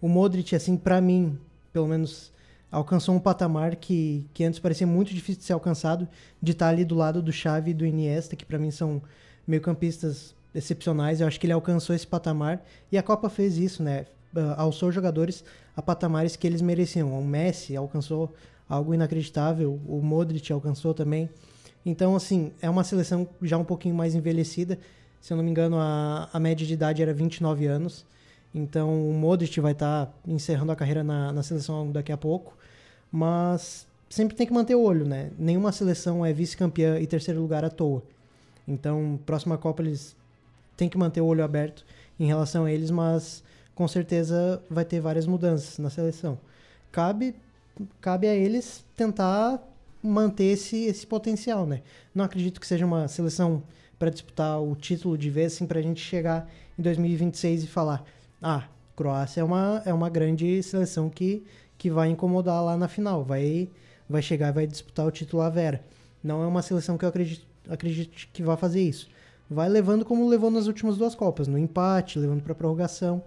O Modric, assim, para mim, pelo menos alcançou um patamar que, que antes parecia muito difícil de ser alcançado, de estar ali do lado do Xavi e do Iniesta, que para mim são meio-campistas excepcionais. Eu acho que ele alcançou esse patamar e a Copa fez isso, né? Alçou jogadores a patamares que eles mereciam. O Messi alcançou algo inacreditável. O Modric alcançou também. Então, assim, é uma seleção já um pouquinho mais envelhecida. Se eu não me engano, a, a média de idade era 29 anos. Então, o Modric vai estar tá encerrando a carreira na, na seleção daqui a pouco. Mas sempre tem que manter o olho, né? Nenhuma seleção é vice-campeã e terceiro lugar à toa. Então, próxima Copa eles têm que manter o olho aberto em relação a eles, mas com certeza vai ter várias mudanças na seleção. Cabe cabe a eles tentar manter esse, esse potencial, né? Não acredito que seja uma seleção para disputar o título de vez, assim, para a gente chegar em 2026 e falar: ah, Croácia é uma, é uma grande seleção que, que vai incomodar lá na final, vai, vai chegar e vai disputar o título à Vera. Não é uma seleção que eu acredito, acredito que vai fazer isso. Vai levando como levou nas últimas duas Copas, no empate, levando para prorrogação,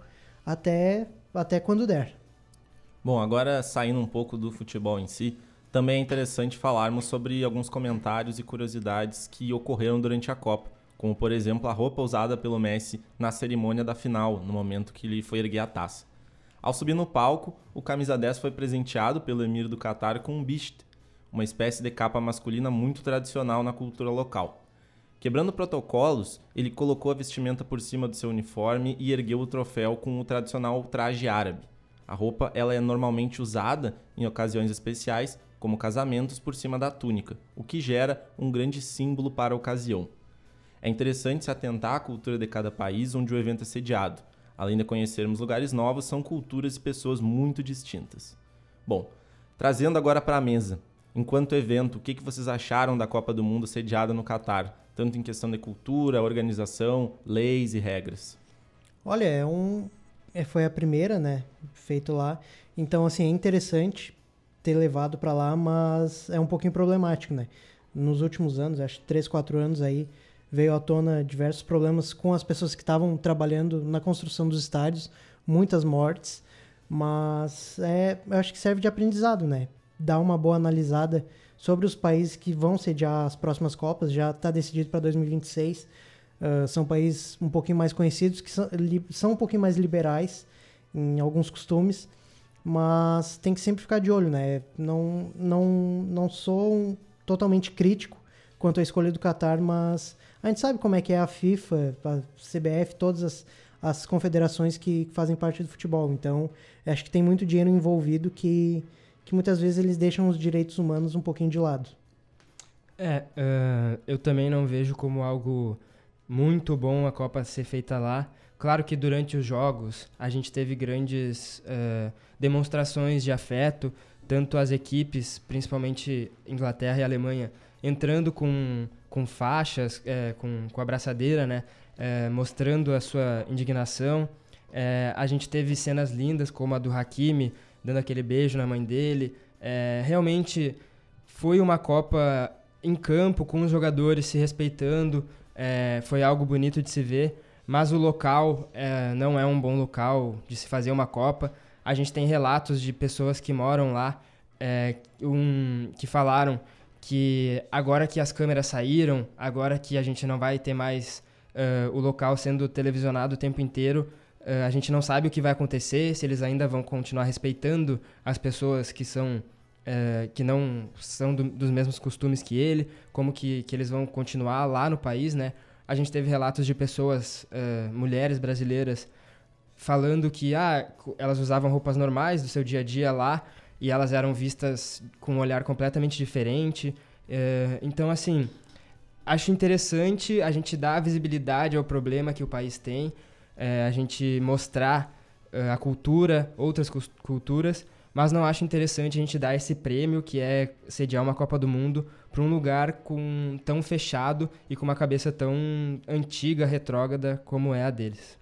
até, até quando der. Bom, agora saindo um pouco do futebol em si, também é interessante falarmos sobre alguns comentários e curiosidades que ocorreram durante a Copa, como por exemplo a roupa usada pelo Messi na cerimônia da final, no momento que ele foi erguer a taça. Ao subir no palco, o camisa 10 foi presenteado pelo emir do Catar com um bist, uma espécie de capa masculina muito tradicional na cultura local. Quebrando protocolos, ele colocou a vestimenta por cima do seu uniforme e ergueu o troféu com o tradicional traje árabe. A roupa ela é normalmente usada em ocasiões especiais, como casamentos, por cima da túnica, o que gera um grande símbolo para a ocasião. É interessante se atentar à cultura de cada país onde o evento é sediado. Além de conhecermos lugares novos, são culturas e pessoas muito distintas. Bom, trazendo agora para a mesa. Enquanto evento, o que, vocês acharam da Copa do Mundo sediada no Catar? Tanto em questão de cultura, organização, leis e regras. Olha, é um, é, foi a primeira, né? Feito lá. Então, assim, é interessante ter levado para lá, mas é um pouquinho problemático, né? Nos últimos anos, acho que 3, 4 anos aí, veio à tona diversos problemas com as pessoas que estavam trabalhando na construção dos estádios, muitas mortes, mas é, eu acho que serve de aprendizado, né? Dar uma boa analisada sobre os países que vão sediar as próximas Copas, já está decidido para 2026 Uh, são países um pouquinho mais conhecidos, que são, li, são um pouquinho mais liberais em alguns costumes, mas tem que sempre ficar de olho, né? Não, não, não sou um, totalmente crítico quanto à escolha do Qatar, mas a gente sabe como é que é a FIFA, a CBF, todas as, as confederações que fazem parte do futebol. Então, acho que tem muito dinheiro envolvido que, que muitas vezes eles deixam os direitos humanos um pouquinho de lado. É, uh, eu também não vejo como algo muito bom a Copa ser feita lá. Claro que durante os jogos a gente teve grandes uh, demonstrações de afeto, tanto as equipes, principalmente Inglaterra e Alemanha, entrando com, com faixas, é, com, com abraçadeira, né? É, mostrando a sua indignação. É, a gente teve cenas lindas, como a do Hakimi, dando aquele beijo na mãe dele. realmente foi uma Copa em campo, com os jogadores se respeitando, é, foi algo bonito de se ver, mas o local é, não é um bom local de se fazer uma Copa. A gente tem relatos de pessoas que moram lá é, um, que falaram que agora que as câmeras saíram, agora que a gente não vai ter mais uh, o local sendo televisionado o tempo inteiro, uh, a gente não sabe o que vai acontecer, se eles ainda vão continuar respeitando as pessoas que são é, que não são do, dos mesmos costumes que ele, como que, que eles vão continuar lá no país, né? A gente teve relatos de pessoas, mulheres brasileiras, falando que ah, elas usavam roupas normais do seu dia a dia lá e elas eram vistas com um olhar completamente diferente. É, então, assim, acho interessante a gente dar visibilidade ao problema que o país tem, é, a gente mostrar é, a cultura, outras culturas, mas não acho interessante a gente dar esse prêmio, que é sediar uma Copa do Mundo, para um lugar com, tão fechado e com uma cabeça tão antiga, retrógrada como é a deles.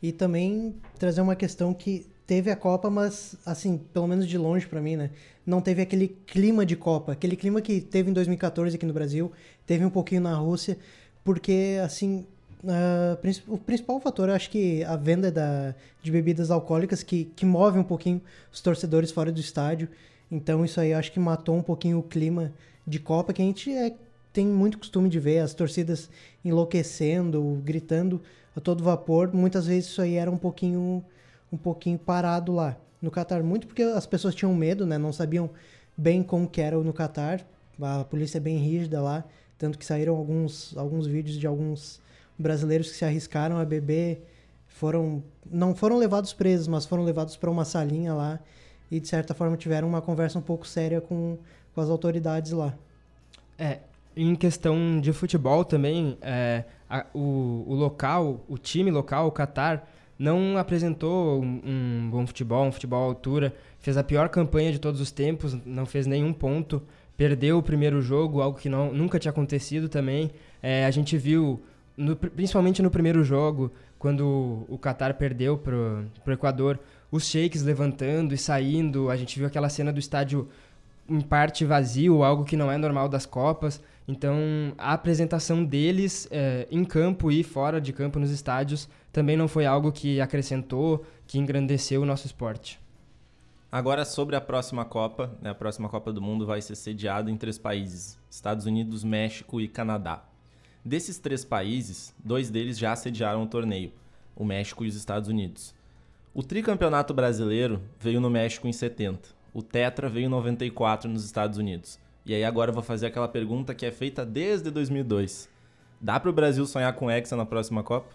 E também trazer uma questão que teve a Copa, mas, assim, pelo menos de longe para mim, né? Não teve aquele clima de Copa. Aquele clima que teve em 2014 aqui no Brasil, teve um pouquinho na Rússia, porque, assim, uh, o principal fator, eu acho que a venda da, de bebidas alcoólicas que, que move um pouquinho os torcedores fora do estádio. Então, isso aí acho que matou um pouquinho o clima de Copa, que a gente é, tem muito costume de ver, as torcidas enlouquecendo, gritando a todo vapor. Muitas vezes isso aí era um pouquinho um pouquinho parado lá no Catar, muito porque as pessoas tinham medo, né? Não sabiam bem como que era no Catar. A polícia é bem rígida lá, tanto que saíram alguns alguns vídeos de alguns brasileiros que se arriscaram a beber, foram não foram levados presos, mas foram levados para uma salinha lá e de certa forma tiveram uma conversa um pouco séria com, com as autoridades lá. É, em questão de futebol também, é, a, o, o local, o time local, o Qatar, não apresentou um, bom futebol, um futebol à altura, fez a pior campanha de todos os tempos, não fez nenhum ponto, perdeu o primeiro jogo, algo que não, nunca tinha acontecido também. É, a gente viu, no, principalmente no primeiro jogo, quando o Qatar perdeu para o Equador, os shakes levantando e saindo, a gente viu aquela cena do estádio em parte vazio, algo que não é normal das Copas. Então, a apresentação deles é, em campo e fora de campo nos estádios também não foi algo que acrescentou, que engrandeceu o nosso esporte. Agora, sobre a próxima Copa, né, a próxima Copa do Mundo vai ser sediada em três países: Estados Unidos, México e Canadá. Desses três países, dois deles já sediaram o torneio: o México e os Estados Unidos. O tricampeonato brasileiro veio no México em 70, o Tetra veio em 94 nos Estados Unidos. E aí agora eu vou fazer aquela pergunta que é feita desde 2002. Dá para o Brasil sonhar com Hexa na próxima Copa?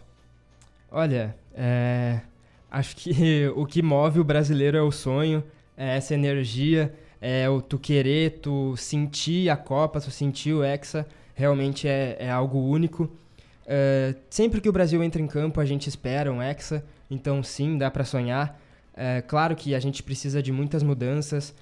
Olha, é... acho que o que move o brasileiro é o sonho, é essa energia, é o tu querer, tu sentir a Copa, tu sentir o Hexa, realmente é, é algo único. É... sempre que o Brasil entra em campo, a gente espera um Hexa, então sim, dá para sonhar. É, claro que a gente precisa de muitas mudanças,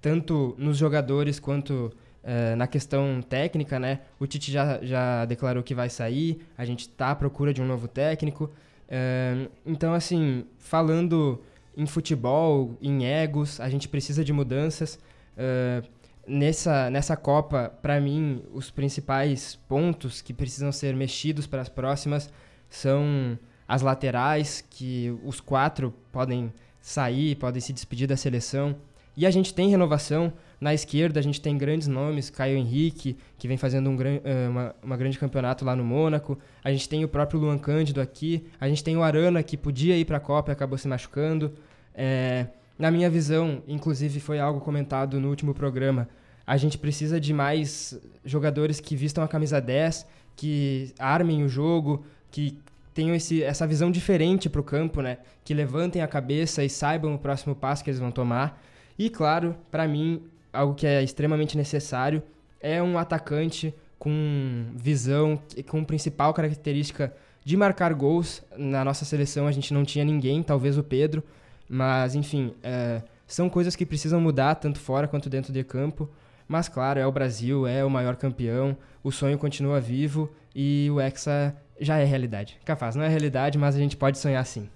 tanto nos jogadores quanto é, na questão técnica, né? O Tite já, já declarou que vai sair, a gente está à procura de um novo técnico. É, então, assim, falando em futebol, em egos, a gente precisa de mudanças. É, nessa, nessa Copa, para mim, os principais pontos que precisam ser mexidos para as próximas são as laterais, que os quatro podem sair, podem se despedir da seleção. E a gente tem renovação. Na esquerda, a gente tem grandes nomes, Caio Henrique, que vem fazendo um gran, uh, uma, uma, grande campeonato lá no Mônaco. A gente tem o próprio Luan Cândido aqui. A gente tem o Arana, que podia ir para a Copa e acabou se machucando. É, na minha visão, inclusive foi algo comentado no último programa, a gente precisa de mais jogadores que vistam a camisa 10, que armem o jogo, que tenham esse, essa visão diferente para o campo, né? Que levantem a cabeça e saibam o próximo passo que eles vão tomar. E, claro, para mim, algo que é extremamente necessário é um atacante com visão, com principal característica de marcar gols. Na nossa seleção a gente não tinha ninguém, talvez o Pedro, mas enfim, é, são coisas que precisam mudar tanto fora quanto dentro de campo. Mas claro, é o Brasil, é o maior campeão, o sonho continua vivo e o Hexa já é realidade. Capaz, não é realidade, mas a gente pode sonhar sim.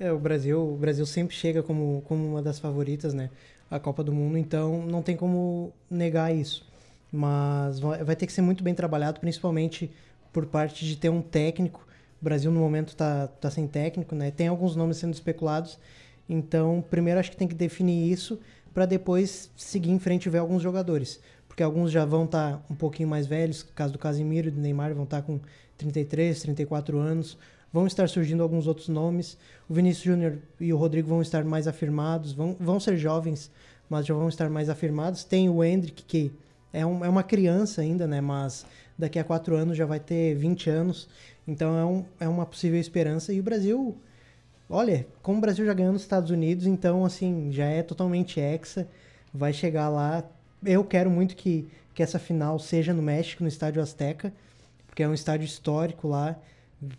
É, o Brasil, o Brasil sempre chega como, como uma das favoritas, né? A Copa do Mundo, então não tem como negar isso. Mas vai ter que ser muito bem trabalhado, principalmente por parte de ter um técnico. O Brasil, no momento, está tá sem técnico, né? Tem alguns nomes sendo especulados. Então, primeiro acho que tem que definir isso para depois seguir em frente e ver alguns jogadores. Porque alguns já vão estar tá um pouquinho mais velhos, caso do Casimiro e do Neymar, vão estar tá com 33, 34 anos vão estar surgindo alguns outros nomes. O Vinícius Júnior e o Rodrigo vão estar mais afirmados, vão, vão ser jovens, mas já vão estar mais afirmados. Tem o Hendrick, que é, um, é uma criança ainda, né? Mas daqui a quatro anos já vai ter 20 anos. Então é, um, é uma possível esperança. E o Brasil, olha, como o Brasil já ganhou nos Estados Unidos, então assim, já é totalmente hexa. Vai chegar lá. Eu quero muito que, que essa final seja no México, no Estádio Azteca, porque é um estádio histórico lá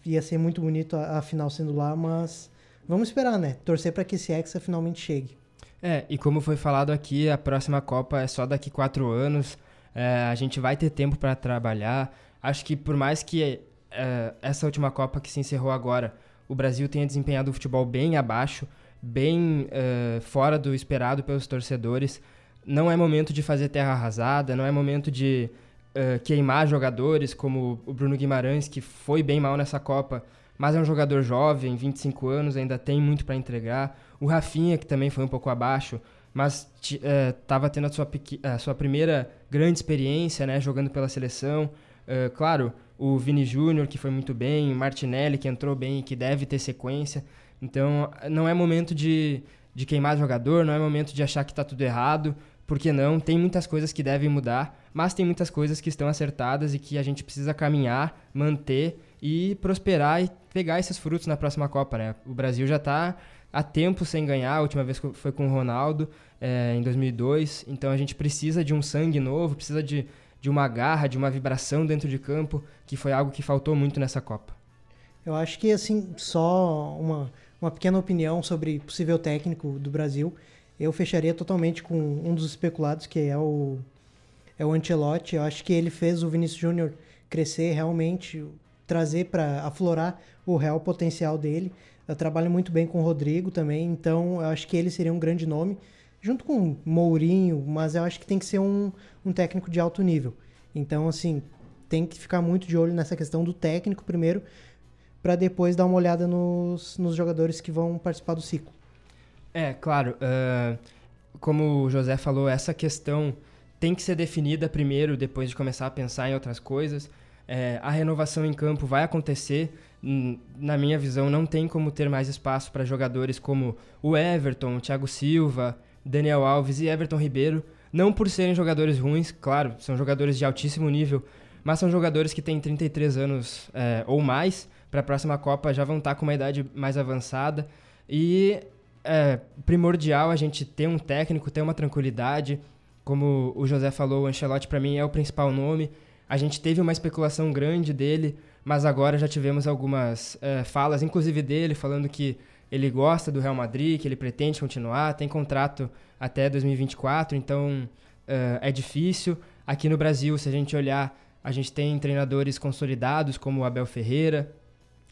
ia ser muito bonito a, a final sendo lá, mas vamos esperar, né? Torcer para que esse Hexa finalmente chegue. É, e como foi falado aqui, a próxima Copa é só daqui quatro anos. É, a gente vai ter tempo para trabalhar. Acho que por mais que é, essa última Copa que se encerrou agora, o Brasil tenha desempenhado o futebol bem abaixo, bem uh, fora do esperado pelos torcedores. Não é momento de fazer terra arrasada, não é momento de uh, queimar jogadores como o Bruno Guimarães, que foi bem mal nessa Copa, mas é um jogador jovem, 25 anos, ainda tem muito para entregar. O Rafinha, que também foi um pouco abaixo, mas estava uh, tendo a sua, a sua primeira grande experiência, né, jogando pela seleção. Uh, claro, o Vini Júnior, que foi muito bem, o Martinelli, que entrou bem e que deve ter sequência. Então, não é momento de, de queimar jogador, não é momento de achar que está tudo errado, porque não, tem muitas coisas que devem mudar, mas tem muitas coisas que estão acertadas e que a gente precisa caminhar, manter e prosperar e pegar esses frutos na próxima Copa, né? O Brasil já está há tempo sem ganhar, a última vez foi com o Ronaldo, é, em 2002, então a gente precisa de um sangue novo, precisa de de uma garra, de uma vibração dentro de campo, que foi algo que faltou muito nessa Copa. Eu acho que, assim, só uma, uma pequena opinião sobre possível técnico do Brasil. Eu fecharia totalmente com um dos especulados, que é o, é o Ancelotti. Eu acho que ele fez o Vinícius Júnior crescer realmente, trazer para aflorar o real potencial dele. Eu trabalho muito bem com o Rodrigo também, então eu acho que ele seria um grande nome junto com Mourinho, mas eu acho que tem que ser um, um técnico de alto nível. Então, assim, tem que ficar muito de olho nessa questão do técnico primeiro, para depois dar uma olhada nos, nos jogadores que vão participar do ciclo. É, claro. Uh, como o José falou, essa questão tem que ser definida primeiro, depois de começar a pensar em outras coisas. É, a renovação em campo vai acontecer. Na minha visão, não tem como ter mais espaço para jogadores como o Everton, o Thiago Silva, Daniel Alves e Everton Ribeiro, não por serem jogadores ruins, claro, são jogadores de altíssimo nível, mas são jogadores que têm 33 anos é, ou mais, para a próxima Copa já vão estar tá com uma idade mais avançada e é primordial a gente ter um técnico, ter uma tranquilidade. Como o José falou, o Ancelotti para mim é o principal nome. A gente teve uma especulação grande dele, mas agora já tivemos algumas é, falas, inclusive dele, falando que ele gosta do Real Madrid, que ele pretende continuar, tem contrato até 2024, então uh, é difícil. Aqui no Brasil, se a gente olhar, a gente tem treinadores consolidados como o Abel Ferreira,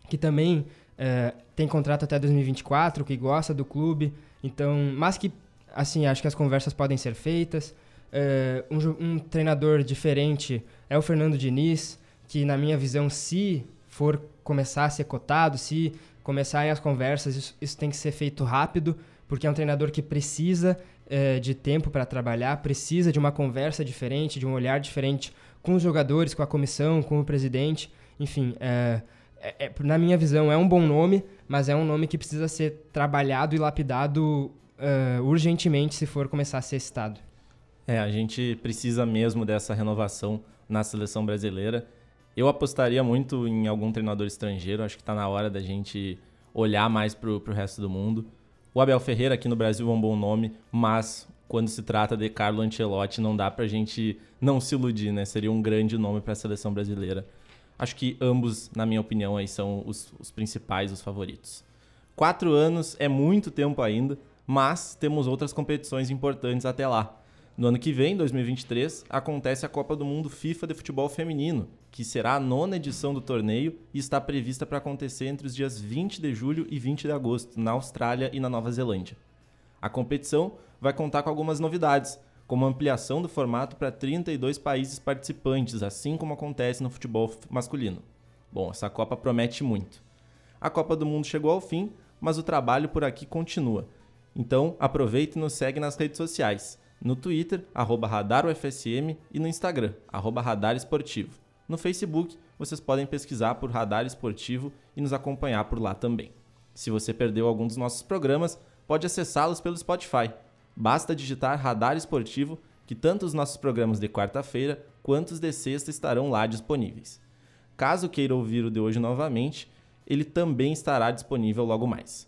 que também uh, tem contrato até 2024, que gosta do clube, então, mas que assim acho que as conversas podem ser feitas. Uh, um, um treinador diferente é o Fernando Diniz, que na minha visão, se for começar a ser cotado, se começarem as conversas, isso, isso tem que ser feito rápido, porque é um treinador que precisa é, de tempo para trabalhar, precisa de uma conversa diferente, de um olhar diferente com os jogadores, com a comissão, com o presidente. Enfim, é, é, é, na minha visão, é um bom nome, mas é um nome que precisa ser trabalhado e lapidado uh, urgentemente se for começar a ser citado. É, a gente precisa mesmo dessa renovação na seleção brasileira. Eu apostaria muito em algum treinador estrangeiro. Acho que está na hora da gente olhar mais para o resto do mundo. O Abel Ferreira aqui no Brasil é um bom nome, mas quando se trata de Carlo Ancelotti, não dá para a gente não se iludir, né? Seria um grande nome para a seleção brasileira. Acho que ambos, na minha opinião, aí são os, os principais, os favoritos. Quatro anos é muito tempo ainda, mas temos outras competições importantes até lá. No ano que vem, 2023, acontece a Copa do Mundo FIFA de Futebol Feminino, que será a nona edição do torneio e está prevista para acontecer entre os dias 20 de julho e 20 de agosto, na Austrália e na Nova Zelândia. A competição vai contar com algumas novidades, como ampliação do formato para 32 países participantes, assim como acontece no futebol masculino. Bom, essa Copa promete muito. A Copa do Mundo chegou ao fim, mas o trabalho por aqui continua. Então, aproveite e nos segue nas redes sociais no Twitter, arroba RadarUFSM e no Instagram, arroba Radar Esportivo. No Facebook, vocês podem pesquisar por Radar Esportivo e nos acompanhar por lá também. Se você perdeu algum dos nossos programas, pode acessá-los pelo Spotify. Basta digitar Radar Esportivo, que tanto os nossos programas de quarta-feira quanto os de sexta estarão lá disponíveis. Caso queira ouvir o de hoje novamente, ele também estará disponível logo mais.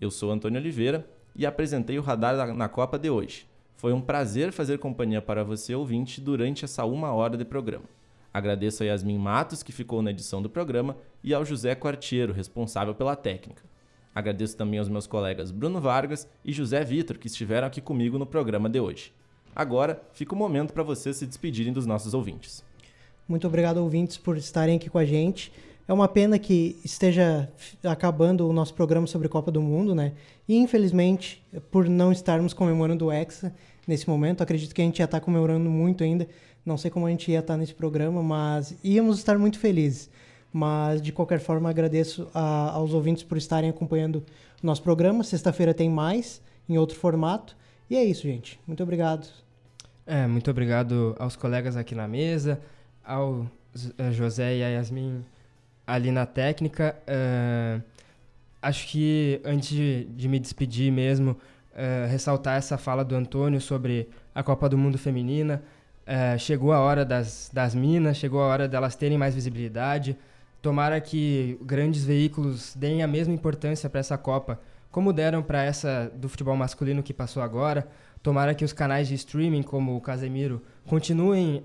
Eu sou Antônio Oliveira e apresentei o Radar na Copa de hoje. Foi um prazer fazer companhia para você, ouvinte, durante essa uma hora de programa. Agradeço a Yasmin Matos, que ficou na edição do programa, e ao José Quartiero, responsável pela técnica. Agradeço também aos meus colegas Bruno Vargas e José Vitor, que estiveram aqui comigo no programa de hoje. Agora, fica o momento para vocês se despedirem dos nossos ouvintes. Muito obrigado, ouvintes, por estarem aqui com a gente. É uma pena que esteja acabando o nosso programa sobre Copa do Mundo, né? E infelizmente, por não estarmos comemorando o Hexa nesse momento, acredito que a gente ia estar comemorando muito ainda. Não sei como a gente ia estar nesse programa, mas íamos estar muito felizes. Mas, de qualquer forma, agradeço a, aos ouvintes por estarem acompanhando o nosso programa. Sexta-feira tem mais, em outro formato. E é isso, gente. Muito obrigado. É, muito obrigado aos colegas aqui na mesa, ao eh, José e a Yasmin ali na técnica. Uh, acho que antes de, de me despedir mesmo, uh, ressaltar essa fala do Antônio sobre a Copa do Mundo Feminina. Uh, chegou a hora das, das minas, chegou a hora delas terem mais visibilidade. Tomara que grandes veículos deem a mesma importância para essa Copa, como deram para essa do futebol masculino que passou agora. Tomara que os canais de streaming, como o Casemiro, continuem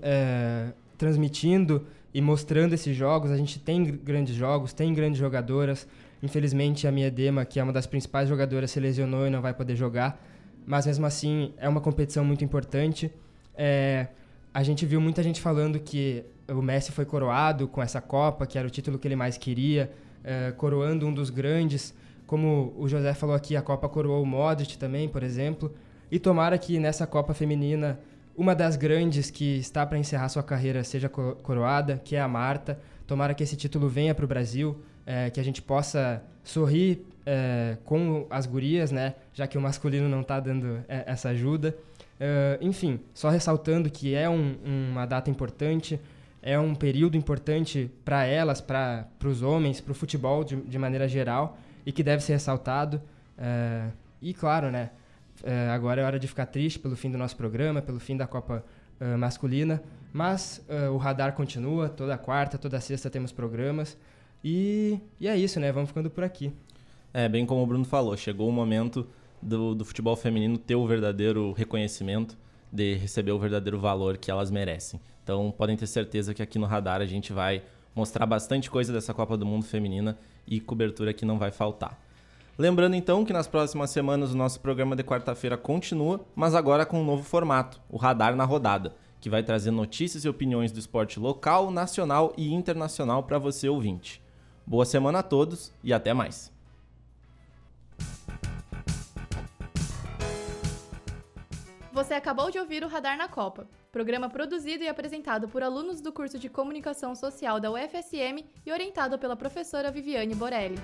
transmitindo e mostrando esses jogos. A gente tem grandes jogos, tem grandes jogadoras. Infelizmente, a minha Dema, que é uma das principais jogadoras, se lesionou e não vai poder jogar. Mas mesmo assim, é uma competição muito importante. É, a gente viu muita gente falando que o Messi foi coroado com essa Copa, que era o título que ele mais queria, é, coroando um dos grandes. Como o José falou aqui, a Copa coroou o Modric também, por exemplo. E tomara que nessa Copa Feminina uma das grandes que está para encerrar sua carreira seja coroada, que é a Marta. Tomara que esse título venha para o Brasil, é, que a gente possa sorrir é, com as gurias, né? Já que o masculino não está dando essa ajuda. É, enfim, só ressaltando que é um, uma data importante, é um período importante para elas, para os homens, para o futebol de, de, maneira geral e que deve ser ressaltado. É, e claro, né? É, agora é hora de ficar triste pelo fim do nosso programa, pelo fim da Copa uh, masculina, mas uh, o radar continua, toda quarta, toda sexta temos programas. E, e é isso, né? Vamos ficando por aqui. É, bem como o Bruno falou, chegou o momento do, do futebol feminino ter o verdadeiro reconhecimento, de receber o verdadeiro valor que elas merecem. Então podem ter certeza que aqui no Radar a gente vai mostrar bastante coisa dessa Copa do Mundo feminina e cobertura que não vai faltar. Lembrando então que nas próximas semanas o nosso programa de quarta-feira continua, mas agora com um novo formato, o Radar na Rodada, que vai trazer notícias e opiniões do esporte local, nacional e internacional para você ouvinte. Boa semana a todos e até mais. Você acabou de ouvir o Radar na Copa, programa produzido e apresentado por alunos do curso de Comunicação Social da UFSM e orientado pela professora Viviane Borelli.